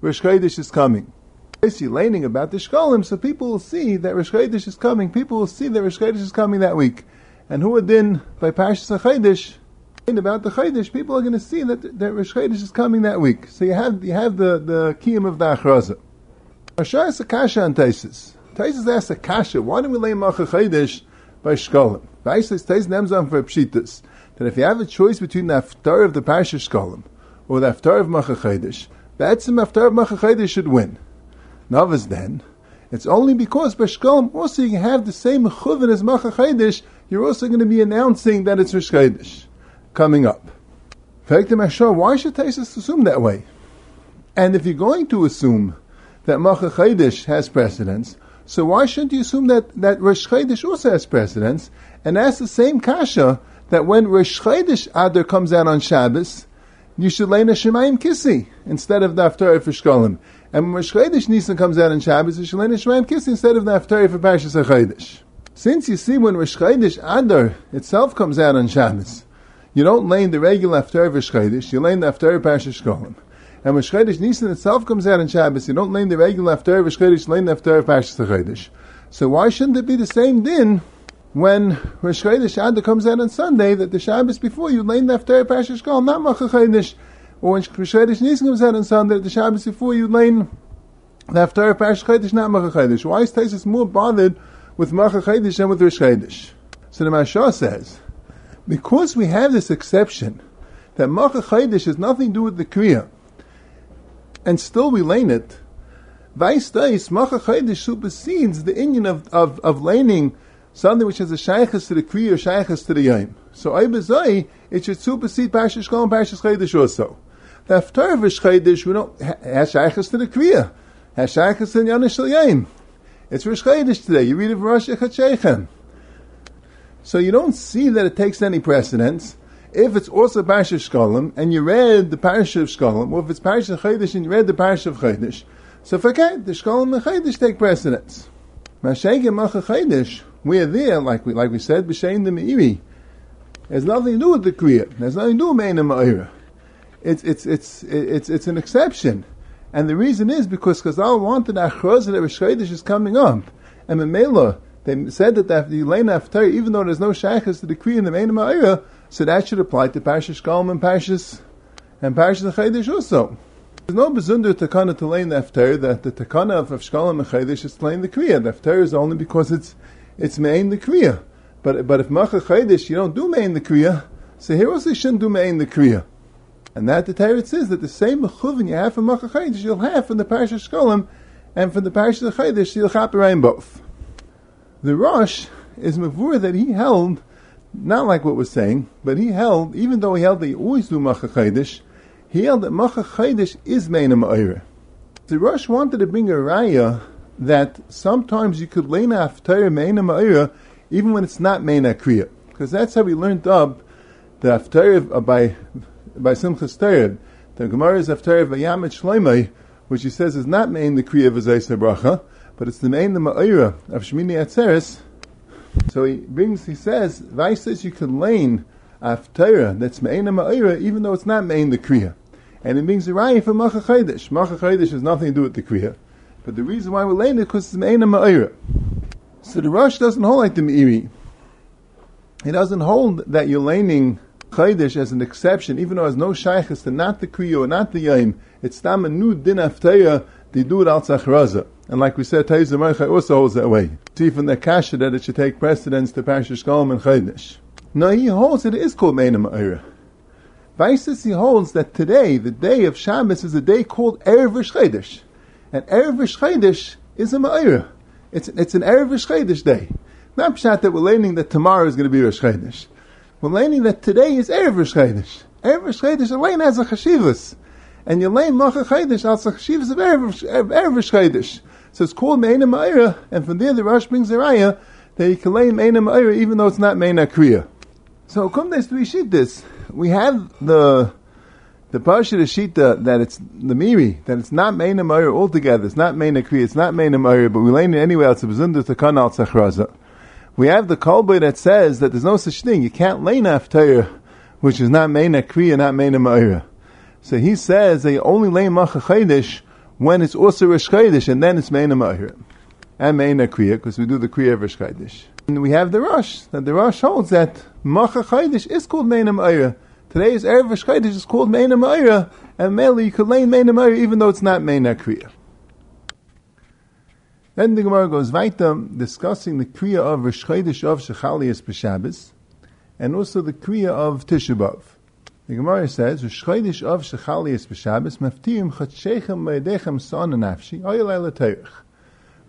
Rosh Chodesh is coming. Basically, laning about the Shkolim, so people will see that Rosh Chodesh is coming. People will see that Rosh Chodesh is coming that week. And who would then, by Parshas HaChodesh, about the Chodesh, people are going to see that, that Rosh Chodesh is coming that week. So you have, you have the, the kiyum of the Achraza. Ashar is a kasha on Taisis. Taisis asks a kasha, why don't we lay Macha Chodesh by Shkolim? Vaisa stays Nemzam for Pshitas, that if you have a choice between the Haftar of the Parsha Shkolim or the Haftar of Machachedesh, Batsim Haftar of Machachedesh should win. Novice then, it's only because by Shkolim also you have the same Chuvin as Machachedesh, you're also going to be announcing that it's Chodesh coming up. Why should Taisus assume that way? And if you're going to assume that Machachedesh has precedence, so why shouldn't you assume that, that Rosh also has precedence? And that's the same kasha that when Rosh Adar comes out on Shabbos, you should lay a Shemayim Kisi instead of the Haftarah for Shkolim. And when Rosh Chodesh Nisan comes out on Shabbos, you should lay a Shemayim Kisi instead of the Haftarah for Parshas HaChodesh. Since you see when Rosh Chodesh Adar itself comes out on Shabbos, you don't lay the regular Haftarah for Chodesh, you lay the Haftarah Parshas Shkolim. And when Chodesh Nisan itself comes out on Shabbos, you don't lay the regular Haftarah for Chodesh, lay the Haftarah Parshas HaChodesh. So why shouldn't it be the same din when Rosh Chodesh Adar comes out on Sunday, that the Shabbos before you lay the after Parashat Shkol, not Macha Chodesh, or when Rosh Chodesh Nisan comes out on Sunday, that the Shabbos before you lay the after Parashat Chodesh, not Macha Chodesh. Why is Taisus more bothered with Macha Chodesh than with Rosh Chodesh? So the Mashah says, because we have this exception that Macha Chodesh has nothing to do with the Kriya, and still we lane it, Vice Dais, Macha supersedes the Indian of, of, of laning something which has a shaykhs to the kriya or shaykhs to the yom. So I bezai, it should supersede Parshas Shkol and Chodesh also. The Haftarah of Chodesh, we don't have shaykhs to the kriya, has shaykhs to the Yom. It's Rosh Chodesh today. You read it from Rosh Hashanah. So you don't see that it takes any precedence. If it's also Parshas Shkolim, and you read the Parshas of Shkolim, or if it's Parshas Chodesh and you read the Parshas of Chodesh, so forget the Shkolim and Chodesh take precedence. Mashayim Macha Chodesh, we are there, like we like we said, b'shein the meiri. Has nothing to do with the kriya. Has nothing to do with meina ma'ira. It's it's it's it's it's an exception, And the reason is because Chazal wanted Achroz that Rosh is coming up. And Memela, they said that the Elena Aftar, even though there's no to the Kriya in the Main Ma'ira, so that should apply to Parshas Shkalm and Parshas and Parshas Chodesh also. There's no bezunder takana to lane after that the takana of, of Shkalim and Chaydish is playing the Kriya. The after is only because it's it's main the Kriya. But but if Macha Chaydish you don't do main the Kriya, so here also you shouldn't do main the Kriya. And that the Torah says that the same mechuvin you have from Macha Chaydish you'll have from the Parsha Shkalim and from the Parsha Chaydish you'll chaperein both. The Rosh is mavur that he held not like what we're saying, but he held even though he held that you always do Macha Chaydish he held that Macha Chaydish is Meina Ma'ira. The Rosh wanted to bring a raya that sometimes you could lay after Meina Ma'ira even when it's not Meina Kriya. Because that's how we learned up the after uh, by by Simchas Torah. The Gemara is after Vayamet Shloimei, which he says is not main the Kriya of Azaysa Bracha, but it's the main the Ma'ira of Shmini Atzeres. So he brings, he says, Vais says you can lane after that's Mein the Ma'ira even though it's not main the Kriya and it means the raya for Macha Chodesh. Macha Chodesh has nothing to do with the Kriya. But the reason why we're laying it is because it's Me'ena Ma'ira. So the Rosh doesn't hold like the Me'iri. He doesn't hold that you're laning Chodesh as an exception, even though it has no shaykhs to not the Kriya or not the Yaim. It's tam a new din afteya, they do it al Tzachraza. And like we said, Taiz Marcha also holds that way. See from the Kasha that it should take precedence to Parsha Shkolm and Chodesh. No, he holds it is called Me'ena Ma'ira. Vaisis he holds that today, the day of Shabbos, is a day called Erev Chodesh. And Erev Chodesh is a Ma'ira. It's, it's an Erev Chodesh day. Not pshat that we're learning that tomorrow is going to be Rosh. We're learning that today is Erev Chodesh. Erev Chodesh, Elaine has a chashivas. And Yelaine Macha Chodesh has a chashivas of Erev Chodesh. So it's called Meina Ma'ira, and from there the Rosh brings the raya that you can lay Meina Ma'ira even though it's not Meina Kriya. So come there's three shittas we have the the Parsha Shita that it's the Meiri, that it's not Meina Meir altogether, it's not Meina Kri, it's not Meina Meir, but we learn it anyway, it's a Bezunda Takan al Tzachraza. We have the Kolbe that says that there's no such thing, you can't lane after which is not Meina Kri and not Meina Meir. So he says you only lay Macha when it's also Rish and then it's Meina Meir. And Meina Kriya, because we do the Kriya of Rish And we have the Rosh, that the Rosh holds that Macha is called Meina Meir. Today's Erev Shchaydish is called Meina Ma'ira, and mainly you could lay Meina Ma'ira even though it's not Meina Kriya. Then the Gemara goes weiter, discussing the Kriya of Rosh of Shechalias B'Shabbos, and also the Kriya of Tisha B'Av. The Gemara says, Rosh of Shechalias B'Shabbos, Maftirim Chatshechem Me'edechem Son Nafshi, Oyel Teirich.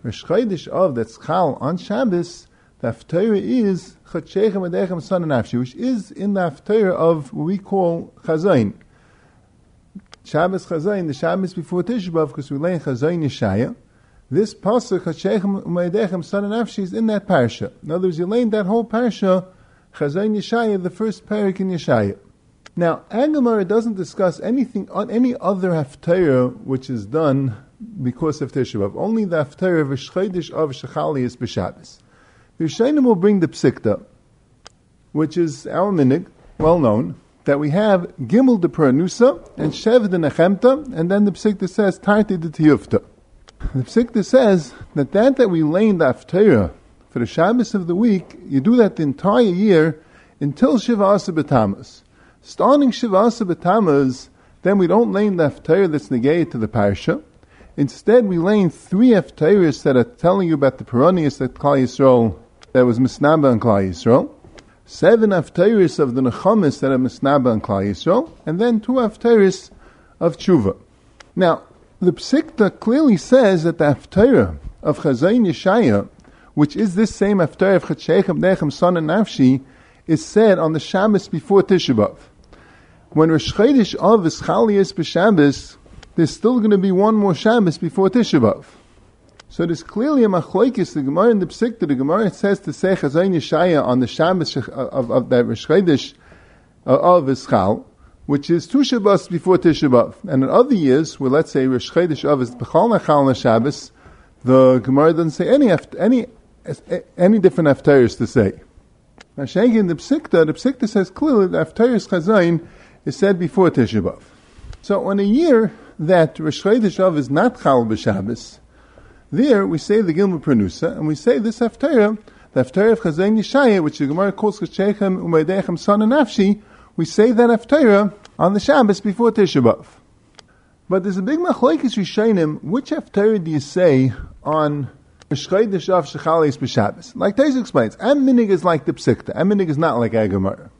Rosh of that's Chal on Shabbos, the Haftarah is Chatshechem Adechem Son Nafshi, which is in the Haftarah of what we call Chazain. Shabbos Chazain, the Shabbos before Tisha B'Av, because we lay Chazain Yeshaya. This pasuk Chatshechem Umayedechem Son Nafshi is in that parsha. In other words, you lay that whole parsha Chazain Yeshaya, the first parak in Yeshaya. Now, Agamara doesn't discuss anything on any other Haftarah which is done because of Tisha. Only the Haftarah of Shchedish of Shechali is B'Shabbos. Rishonim will bring the psikta, which is our minig, well known, that we have Gimel de and Shev de Nechemta, and then the psikta says Tarti de Tiyufta. The psikta says that that that we lay in the Aftera for the Shabbos of the week, you do that the entire year until Shiva Asa B'Tamas. Starting Shiva Asa B'Tamas, then we don't lay in the Aftera that's negated to the Parsha. Instead, we lay in three Afteris that are telling you about the Peronius that Klal Yisrael that was Misnaba and Klal Yisrael, seven Haftaris of the Nechamis that are Misnaba and Klal Yisrael, and then two Haftaris of Tshuva. Now, the Psikta clearly says that the Haftarah of Chazayin Yeshaya, which is this same Haftarah of Chatshechem Nechem Son and Nafshi, is said on the Shabbos before Tisha. When Rosh Chodesh Av is Chalias b'Shabbos, there's still going to be one more Shabbos before Tisha B'Av. So there's clearly a machlokes. The Gemara in the Psikta, the Gemara says to say Chazayin Yeshaya on the Shabbos of, of, of that Rosh uh, of Ischal, which is two Shabbos before Tisha B'Av. And in other years, where let's say Rosh Chodesh of is B'chal Nachal Shabbos, the Gemara doesn't say any any any different afteris to say. Now, in the Psikta, the Psikta says clearly that afteris Chazayin is said before Tisha B'Av. So on a year, that Rosh Chodesh Av is not Chal b'Shabbos, there we say the Gilma Pernusa, and we say this Haftarah, the Haftarah of Chazain Yeshaya, which the Gemara calls Cheshechem Umaydechem Son and Nafshi, we say that Haftarah on the Shabbos before Tisha B'Av. But there's a big machlokes Rishayim, which Haftarah do you say on Rosh Chodesh Av Shechalis b'Shabbos? Like Taiz explains, Aminig is like the Psikta, Aminig is not like Agamara.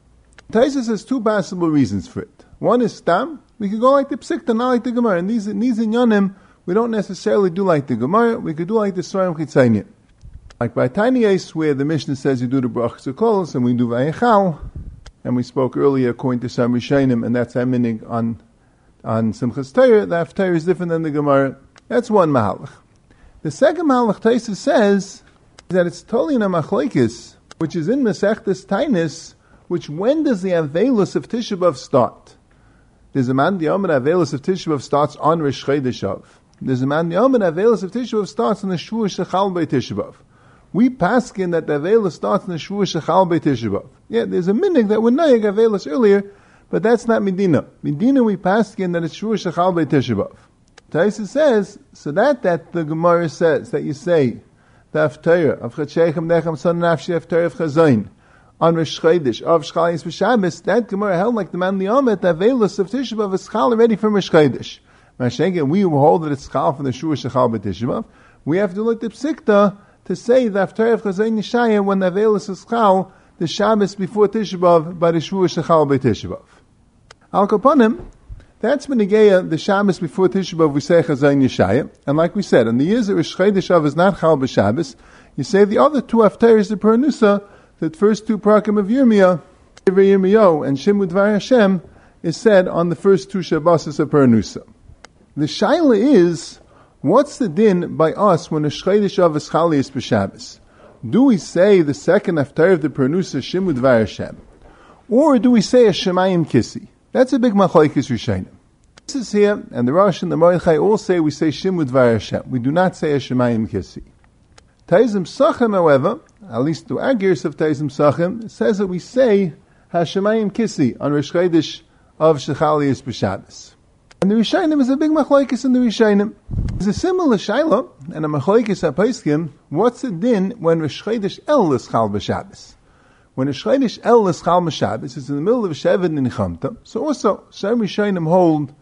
Taisus has two possible reasons for it. One is Stam, we could go like the Psikta, not like the Gemara. And these, these in Yonim, we don't necessarily do like the Gemara, we could do like the Sorim Chitzaynim. Like by Ace, where the Mishnah says you do the Brachas and we do Vayechal, and we spoke earlier according to some Rishainim, and that's Aminig on, on Simchas Torah, the Haftarah is different than the Gemara. That's one Mahalach. The second Mahalach Taisa says that it's totally in a Machlaikis, which is in Masechtas Tainis, which when does the Avelus of Tisha B'Av start? There's a man, the Yom Avelus of Tisha B'Av starts on Rosh Chodesh There's a man, the Yom Avelus of Tisha B'Av starts on the Shvuah Shechal Tisha B'Av. We paskin that the Avelus starts in the Shvuah Shechal B'Av. Yeah, there's a minig that we're Nayag Avelus earlier, but that's not Medina. Medina we paskin that it's Shvuah Shechal by Tisha B'Av. Taisa says, so that that the Gemara says, that you say, the Haftarah of Chachechem Nechem Son Nafshi Haftarah of Chazayin, on Rosh Chodesh of Shchalis B'Shabbos, that Gemara held like the man Liamet, the Avelus of Tisha B'Av is Chal already from Rosh Chodesh. Mashenke, we hold that it's Chal from the Shua Shechal B'Tisha B'Av. We have to look at the Psikta to say the Haftarah of Chazayin Yishaya when the Veil is Chal, the Shabbos before Tisha B'Av by the Shua Shechal B'Tisha B'Av. Al Kapanim, that's Benigeya, the Shabbos before Tisha B'Av, we say Chazayin Yishaya. And like we said, in the years that Rosh Chodesh Av is not Chal B'Shabbos, you say the other two Haftarahs, the Pernusa, the first two prakim of Yirmiyah, and Shimud Hashem, is said on the first two Shabbosis of Pernusa. The Shaila is, what's the din by us when a Shchedish of is B'Shabbos? Do we say the second after of the Pernusa Shimud Dvar Hashem? Or do we say a Shemayim Kisi? That's a big machlaikis Rishayim. This is here, and the Rosh and the Mordechai all say we say Shimud Dvar Hashem. We do not say a Shemayim Kisi. Taizim Sachem, however, at least to our gears of Taizim Sachem, says that we say Hashemayim Kisi on Rosh of Shechalias B'Shabbos. And the Rishayim is a big machlaikis in the Rishayim. There's a similar Shaila, and a machlaikis HaPaiskim, what's the din when Rosh El is Chal B'Shabbos? When Rosh El is Chal B'Shabbos, it's in the middle of Shevet and Nechemta. So also, some Rishayim hold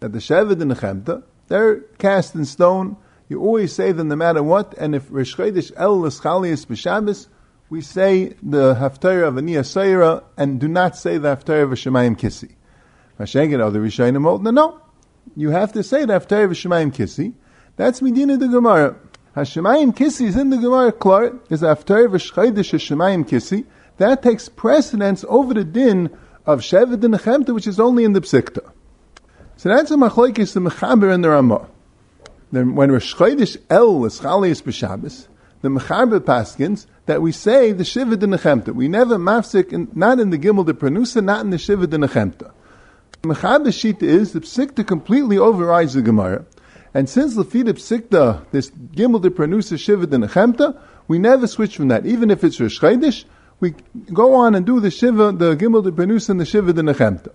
that the Shevet and Nechemta, they're cast in stone, you always say them no matter what, and if Rosh El L'Schalias B'Shabbos, we say the Haftarah of Aniyah Seira, and do not say the Haftarah of a Shemayim Kissi. Hashengen other Rishayim hold, no, no. You have to say the Haftarah of Shemayim Kissi. That's Medina the Gemara. Hashemayim Kissi is in the Gemara, Klar, is the Haftarah of Chodesh Shemayim Kissi. That takes precedence over the din of Shevet and which is only in the Psikta. So that's a machlokes the Mechaber and the Ramah then when Rosh El is Chalias B'Shabbos, the Mechaber Paskins, that we say the Shiva de. We never mafsik, in, not in the Gimel de Pernusa, not in the Shiva de. The Mechaber Shita is, the Psikta completely overrides the Gemara, and since Lafida Psikta, this Gimel de Pernusa Shiva de Nechemta, we never switch from that. Even if it's Chodesh, we go on and do the Shiva, the Gimel de Pernusa and the Shiva de Nechemta.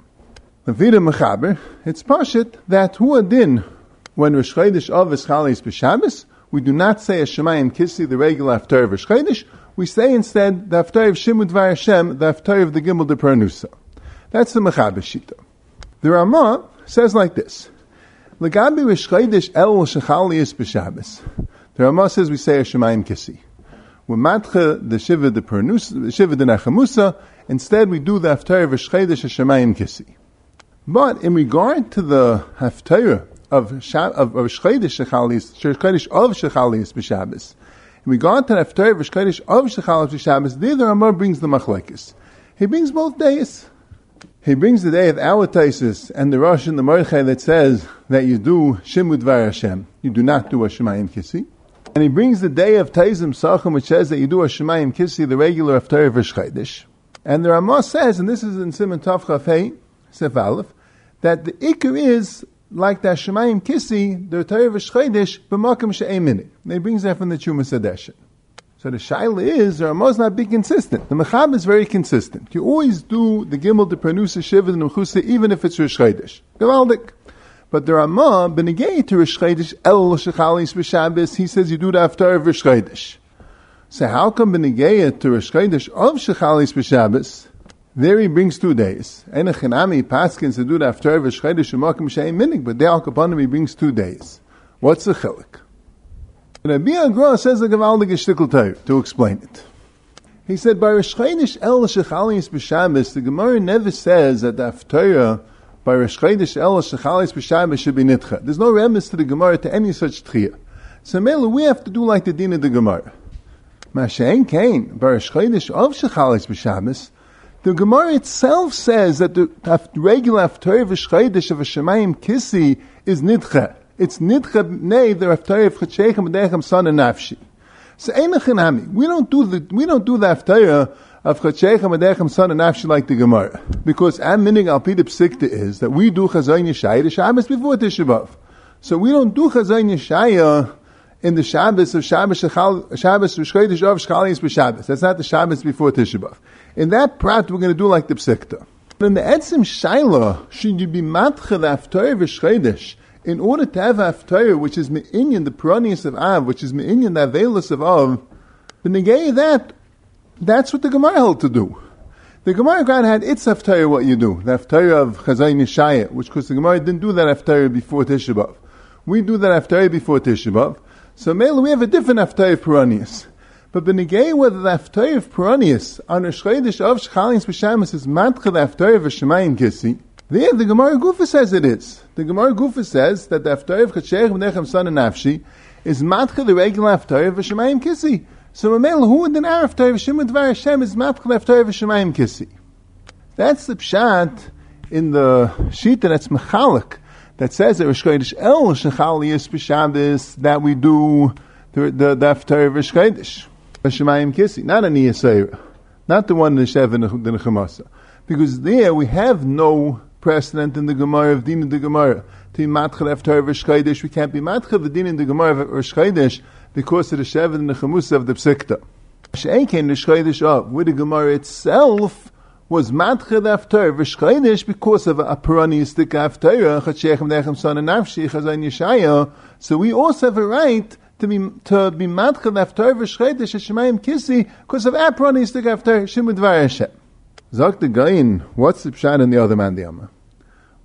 Lafida Mechaber, it's Pashit that Hu Adin, when Rosh Chodesh of Eschali's B'Shabbos, we do not say a Shemayim Kissi, the regular Haftar of Chodesh, we say instead the Haftar of Shimud Dvar Hashem, the Haftar of the Gimel de Pernusa. That's the Mechaber Shita. The Ramah says like this. The Ramah says we say a Shemayim Kissi. We matche the Shiva the Nechamusa, instead we do the Haftar of Rosh Chodesh a Shemayim Kissi. But in regard to the Haftarah of Shab, of, of Shechalis, of Shechalis b'Shabbos. In regard to the Haftarah of Shchodesh of Shechalis b'Shabbos, there the Ramah brings the Machlekes. He brings both days. He brings the day of our Taisis and the Rosh and the Mordechai that says that you do Shimud Hashem. You do not do a Shemayim Kissi. And he brings the day of Taizim Sachem, which says that you do a Shemayim Kissi, the regular Haftarah of Shchodesh. And the Ramah says, and this is in Simon Tav Chafei, Sef Aleph, that the Iker is like the Shemayim Kissi, the Torah V'Shchedish, b'makim she'eminik. They brings that from the Chuma Sedeshin. So the shaila is, the Ramah not be consistent. The Mechab is very consistent. You always do the Gimel, the Pernusa, Shiva, the Mechusa, even if it's Rosh Chodesh. Gavaldik. But the Ramah, benegay to Rosh Chodesh El Shechalis B'Shabbos, he says you do the Haftarah of Rosh Chodesh. So how come benegay to Rosh Chodesh of Shechalis B'Shabbos? There he brings two days. Enochinami Paskins to do the Haftarah of Rosh Chodesh Shemakim Shein Minig, but there Al he brings two days. What's the chilik? Rabbi Agra says the Gavaldig Shtikl to explain it. He said, by Rosh El Shechalis B'Shabbos, the Gemara never says that the Haftarah by Rosh Chodesh El Shechalis B'Shabbos should be nitcha. There's no remnants to the Gemara to any such tchiyah. So Mela, we have to do like the din of the Gemara. Mashen Kain, by Rosh of Shechalis B'Shabbos, the Gemara itself says that the regular Haftarah Chodesh of a Shemayim Kissi is nitcha. It's nitcha nei the Haftarah of Chachechem B'dechem Son and Nafshi. So Einachinami, we don't do the we don't do the Haftarah of Chachechem Adechem Son and Nafshi like the Gemara. Because our meaning al Pidip Sikta is that we do Chazayin Yeshaya the Shabbos before Tisha So we don't do Chazayin Yeshaya in the Shabbos of Shabbos Shabbos Rishchodesh of Shchalis b'Shabbos. That's not the Shabbos before Tisha In that prat, we're going to do like the Psikta. But in the Etzim Shaila, should you be matcha the Haftarah Rishchodesh in order to have Haftarah, which is Me'inyan, the Peronius of Av, which is Me'inyan, the Avelis of Av, the negay that that's what the Gemara held to do. The Gemara God had its haftarah what you do, the haftarah of Chazai Nishaya, which because the Gemara didn't do that haftarah before Tisha We do that haftarah before Tisha So mainly we have a different haftarah of Peranius. But Benegay, whether the haftarah of Peranius on a Shchedish of Shchalins B'Shamas is matcha the haftarah of Shemayim Kissi, there the Gemara Gufa says it is. The Gemara Gufa says that the haftarah of Chachech Menechem Son and Nafshi is matcha the regular haftarah of Shemayim Kissi. So Mamel who in the Araf Torah Shimon Dvar Hashem is Mapchel Torah V'Shemayim Kissi. That's the pshat in the sheet and that's mechalik that says that Rosh Chodesh El Shechaliyas B'Shabbos that we do the the Daf Torah Rosh Chodesh Kissi, not a Niyasayra, not the one in the Shev and the Nechemasa, because there we have no precedent in the Gemara of Din in the Gemara to be Matchel Torah Rosh Chodesh. We can't be Matchel the Din in the Gemara of Rosh Chodesh because of the Shevet and the Chamusa of the Psikta. She'ein the Shchodesh of, with the Gemara itself, was matched after v'shchaynish because of a peranistic after chachechem nechem son and nafshi chazan yeshaya. So we also have a right to be to be matched after v'shchaynish shemayim kisi because of a peranistic after shimud Hashem. Zok the gain. What's the pshat in the other man the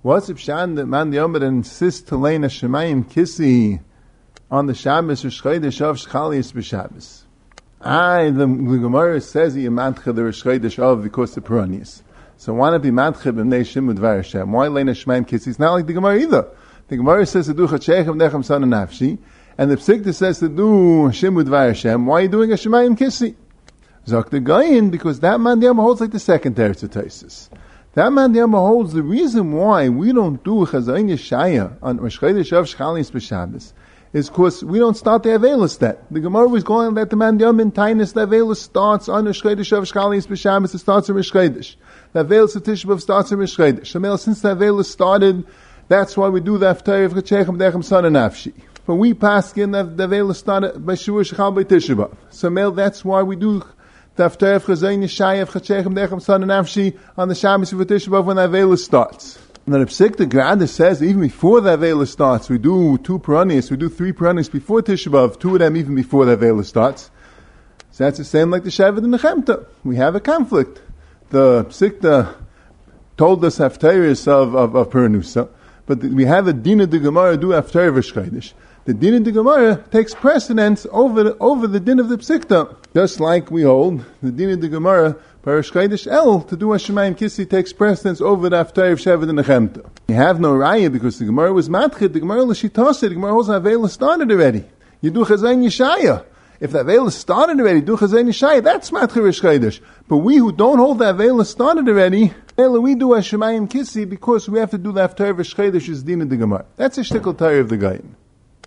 What's the pshat that man the that insists to lay a shemayim kisi on the Shabbos or Shchodesh of Shchalias b'Shabbos. I, the, the Gemara says you matcha the Shchodesh of because of Peronius. So why not be matcha b'nei Shimud Dvar Hashem? Why lein Shemaim Kissi? It's not like the Gemara either. The Gemara says to do Chachechem Nechem Son and Nafshi, and the Psikta says to do Shimud Dvar Hashem. Why are you doing a Shemaim Kissi? Zok the Gayin, because that man the holds like the second Teretz That man the holds the reason why we don't do Chazayin Yeshaya on Rosh Chodesh of Shchalis is because we don't start the Avelis that. The Gemara was going that the man Yom in Tainus, the Avelis starts on Rosh Chodesh of B'Shabbos, it starts on Rosh. The Avelis of Tishbav starts on Rosh Chodesh. since the Avelis started, that's why we do the Haftarah of Chachechem Dechem Son and Nafshi. But we pass in the, the Avelis started by Shua Shechal by Tishbav. So Mel, that's why we do of Chazayin Yeshaya of Chachechem Dechem Son and on the Shabbos of Tishbav when the Avelis starts. And the Psikta Granda says even before the Avela starts, we do two Puranis, we do three Puranis before Tisha two of them even before the Avela starts. So that's the same like the Shevet and the Chemta. We have a conflict. The Psikta told us Haftaris of, of, of Puranusa, but we have a Dina de Gemara do Haftar Vishkaidish. The din of the Gemara takes precedence over the, over the Din of the Psikta. Just like we hold the din of the Gemara Parish Kodesh El to do a Shemayim Kissi takes precedence over the Haftar of Shevet and Nechemta. You have no raya because the Gemara was matchid. The Gemara l'shitase. The Gemara holds Avela started already. You do Chazayin Yeshaya. If the Avela started already, do Chazayin Yeshaya. That's Matchirish Kodesh. But we who don't hold the Avela started already, we do a Shemayim Kissi because we have to do the Haftar of Kodesh is Din of the Gemara. That's a shtickle tire of the Gayin.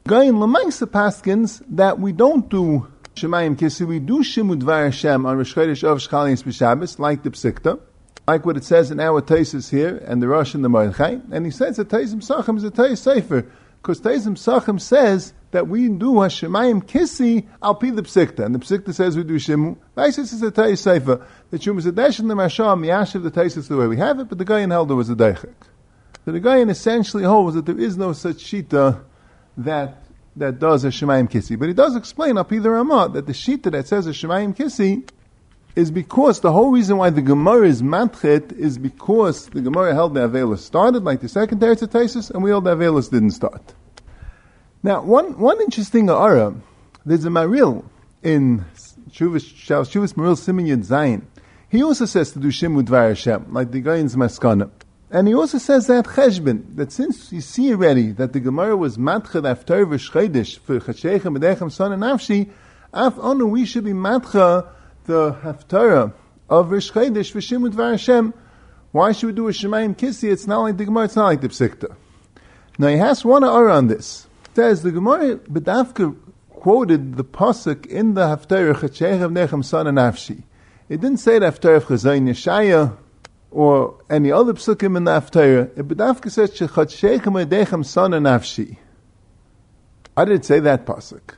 Gayin Lamaisa Paskins that we don't do Shemayim Kissi, we do Shimud Dvar Hashem on Rosh Chodesh of Shchalim B'Shabbos, like the Psikta, like what it says in our Taisis here, and the Rosh and the Mordechai, and he says that Taisim Sachem is a Tais Sefer, because Taisim Sachem says that we do Hashemayim Kissi al pi the Psikta, and the Psikta says we do Shimu. Taisis is a Tais Sefer. The Shum is a Desh and the Mashah, Miyashiv the Taisis the way we have it, but the guy in Helder was a Deichik. So the guy essentially holds that there is no such shita that that does a Shemayim Kisi. But he does explain up either Ramah that the shita that says a Shemayim Kisi is because the whole reason why the Gemara is matchet is because the Gemara held the Avelis started, like the second Teretz and we held the Avelis didn't start. Now, one, one interesting ara, there's a Maharil in Shuvas, Maharil Yud Zayin. He also says to do Shim Udvar Hashem, like the in Maskana. And he also says that Cheshbin, that since you see already that the Gemara was matcha after v'shchedish for Chashechem B'dechem Son and Nafshi, af onu we should be matcha the haftarah of v'shchedish v'shim Udvar Hashem. Why should we do a Shemayim Kissi? It's not like the Gemara, it's not like the Psikta. Now he has one ara on this says the Gemara Bedavka quoted the pasuk in the Haftarah Chachechav Nechem Sana Nafshi. It didn't say the Haftarah of Chazayin Yeshaya or any other psukim in the Haftarah. It Bedavka says Chachechav Nechem Sana Nafshi. I didn't say that pasuk.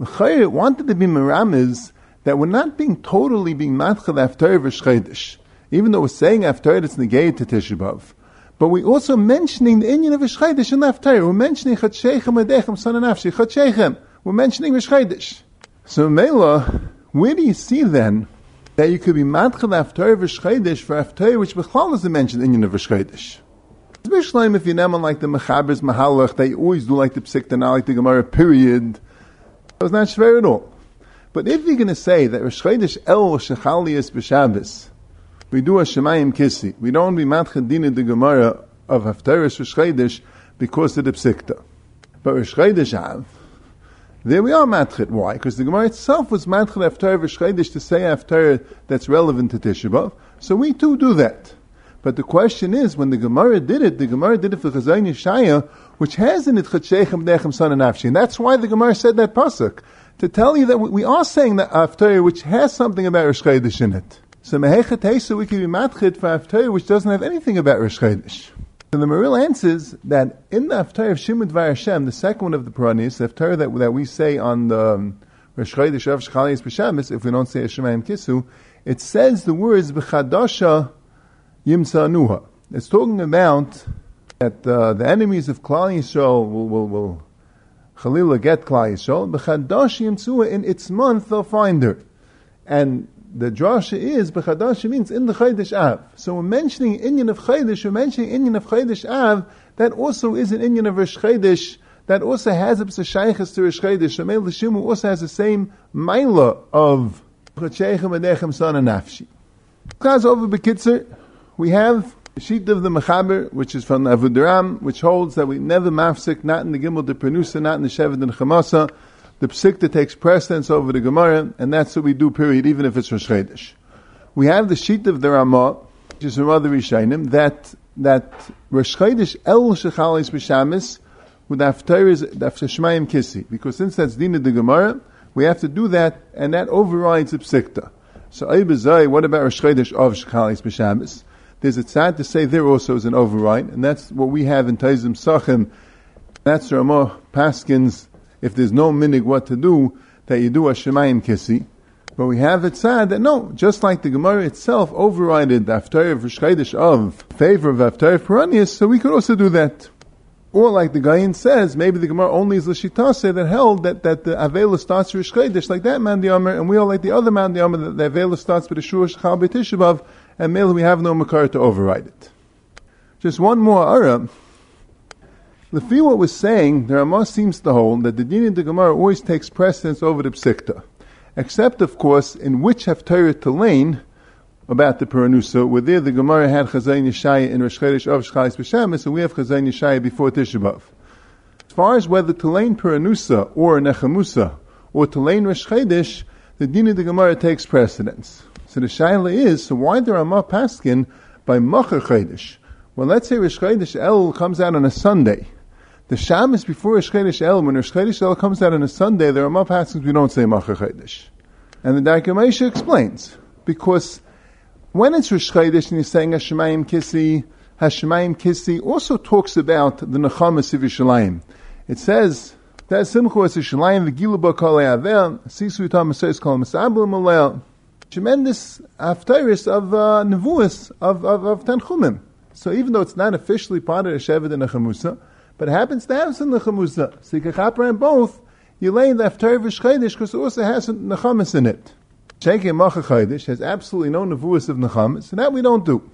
The Chayr wanted to be Miramiz that we're not being totally being matchel after v'shchedish, even though we're saying after it's negated to Tishabov. But we're also mentioning the Indian of Vishchaydish in Naftar. We're mentioning Chatshechem Adechem Son of Nafshi. Chatshechem. We're mentioning Vishchaydish. So Mela, where do you see then that you could be Madchel Aftar Vishchaydish for Aftar which Bechlal doesn't mention Indian of Vishchaydish? Especially if you name like the Mechaber's Mahalach that you always do like the Psik and not like the Gemara period. It's not shver at all. But if you're going to say that Rosh Chodesh El Shechalias B'Shabbos we do a Shemayim Kissi. We don't be Matched Dina the Gemara of Haftaris Rosh because of the Psikta. But Rosh Chodesh there we are Matchet. Why? Because the Gemara itself was Matchet after Rosh to say after that's relevant to Tisha So we too do that. But the question is, when the Gemara did it, the Gemara did it for Chazayim Yeshaya, which has in it Chachechem Nechem Son and Nafshi. And that's why the Gemara said that pasuk. To tell you that we are saying that after, which has something about Rosh in it. So Mehechet Heisa we can be matchit for Haftarah which doesn't have anything about Rosh So the Maharil answers that in the Haftarah of Var Hashem, the second one of the Puranis, the that, that we say on the um, Rosh Chodesh of Shchalis if we don't say Hashemayim Kisu, it says the words B'chadasha Yimsa It's talking about that uh, the enemies of Klal Yisrael will, will, will Chalila get Klal Yisrael, B'chadash Yimtsua, in its month they'll find her. And the drasha is b'chadash means in the chaydish av. So we're mentioning Indian of chaydish, we're mentioning Indian of chaydish av. That also is an Indian of Rosh Chaydish. That also has a shaykhis to Rosh Chaydish. Shemel Lishimu also has the same maila of chachechem adechem sana nafshi. Class over bekitzer, we have the sheet of the Mechaber, which is from Avudraham, which holds that we never mafsik, not in the Gimel de Pernusa, not in the Shevet and Chamasa, the Psikta takes precedence over the Gemara, and that's what we do, period, even if it's Rosh Chodesh. We have the sheet of the Ramah, which is from other Rishainim, that, that Rosh Chodesh El Shechalis B'Shamis, with after Shemaim Kissi, because since that's Dina the Gemara, we have to do that, and that overrides the Psikta. So Aybazai, what about Rosh Chodesh of Shechalis B'Shamis? There's a tzad to say there also is an override, and that's what we have in Taizim Sachim. That's Ramah Paskin's if there's no minig what to do, that you do a Shemayim Kissi. But we have it said that no, just like the Gemara itself overrided the Haftarah of Rishchaydish of favor of Haftarah Peranius, so we could also do that. Or like the Gayin says, maybe the Gemara only is Lashitase that held that, that the Avela starts with Rishchaydish, like that man the and we all like the other man the that the Avela starts with the Shur Shechal B'Tishabav, and maybe we have no Makar to override it. Just one more Ara, Lefi what was saying, the Ramah seems to hold that the din in the Gemara always takes precedence over the Psikta. Except, of course, in which Haftarah to lane about the Paranusa, where there the Gemara had Chazayin Yeshaya in Rosh Chodesh of Shchais B'Shamis, and we have Chazayin Yeshaya before Tishabov. As far as whether to lane Paranusa or Nechamusa or to lane Rosh Chodesh, the din of the Gemara takes precedence. So the Shaila is, so why the Ramah Paskin by Machar Chodesh? Well, let's say Rosh Chodesh El comes out on a Sunday. The Shabbos before Rosh Chodesh El, when Rosh Chodesh El comes out on a Sunday, there are more passages we don't say Macha Chodesh. And the Darkei explains, because when it's Rosh Chodesh and you're saying Hashemayim Kissi, Hashemayim Kissi also talks about the Nechamas of Yishalayim. It says, that Simchu es Yishalayim, v'gilu ba kol Aver, sisu yitam asoyis kol masabel malel. Tremendous haftaris of uh, nevuas, of, of, of Tanchumim. So even though it's not officially part of the Shevet and the Chamusa, but it happens to have some Nechamusa. So you can chaper in both, you lay the Aftar V'Shchedish because it also has some Nechamis in it. Shekin Macha Chaydish has absolutely no Nevuas of Nechamis, and that we don't do.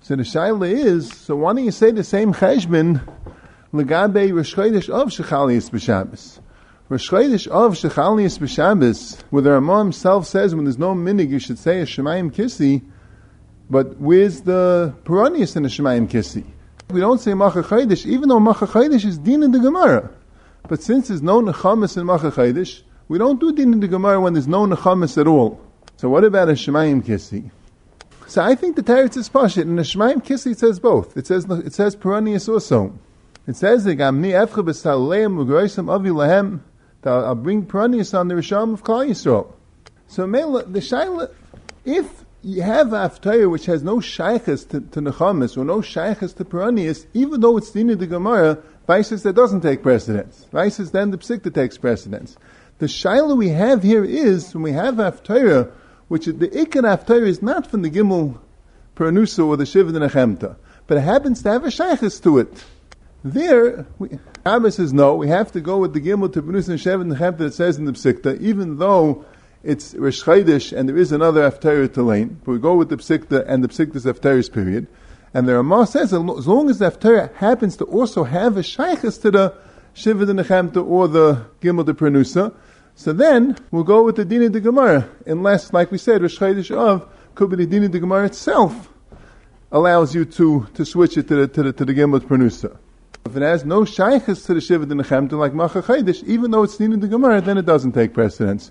So the Shaila is, so why don't you say the same Cheshbin Legabe Rosh of Shechalias B'Shabbos? Rosh of Shechalias B'Shabbos, where the Ramah himself says when there's no minig you should say a Shemayim Kissi, but where's the Peronius in the Shemayim Kissi? We don't say Macha Chodesh, even though Macha Chodesh is din in the Gemara. But since there's no Nechamis in Macha Chodesh, we don't do din in the Gemara when there's no Nechamis at all. So what about a Shemayim Kissi? So I think the Teretz is Pashit, and the Shemayim Kissi says both. It says it says Peronius also. It says Gamni. I'll bring Peronius on the Risham of Klal Yisrael. So the Shaila, if you have Aftaya which has no shaykhs to, to Nechamis or no shaykhs to Peronius, even though it's Dina the Gemara, Vices that doesn't take precedence. Vices then the Psikta takes precedence. The Shaila we have here is when we have Aftaya which the Ikar Haftarah is not from the Gimel Pernusa or the Shiva Nechemta, but it happens to have a Shaykhis to it. There, we, Abba says no, we have to go with the Gimel to Pernusa and Shiva Nechemta that says in the Psikta, even though it's Rosh and there is another Haftarah to lane, but we go with the Psikta and the Psikta's Haftarah's period. And the Ramah says, as long as the Haftarah happens to also have a Shaykhis to the Shiva Nechemta or the Gimel de Pernusa, so then we'll go with the din de the Gemara, unless, like we said, Rosh Chodesh of could be the din of the Gemara itself allows you to, to switch it to the to the to the Gemara Pernusa. If it has no shaykhs to the Shiva the Nechemta like Macha even though it's din of the Gemara, then it doesn't take precedence.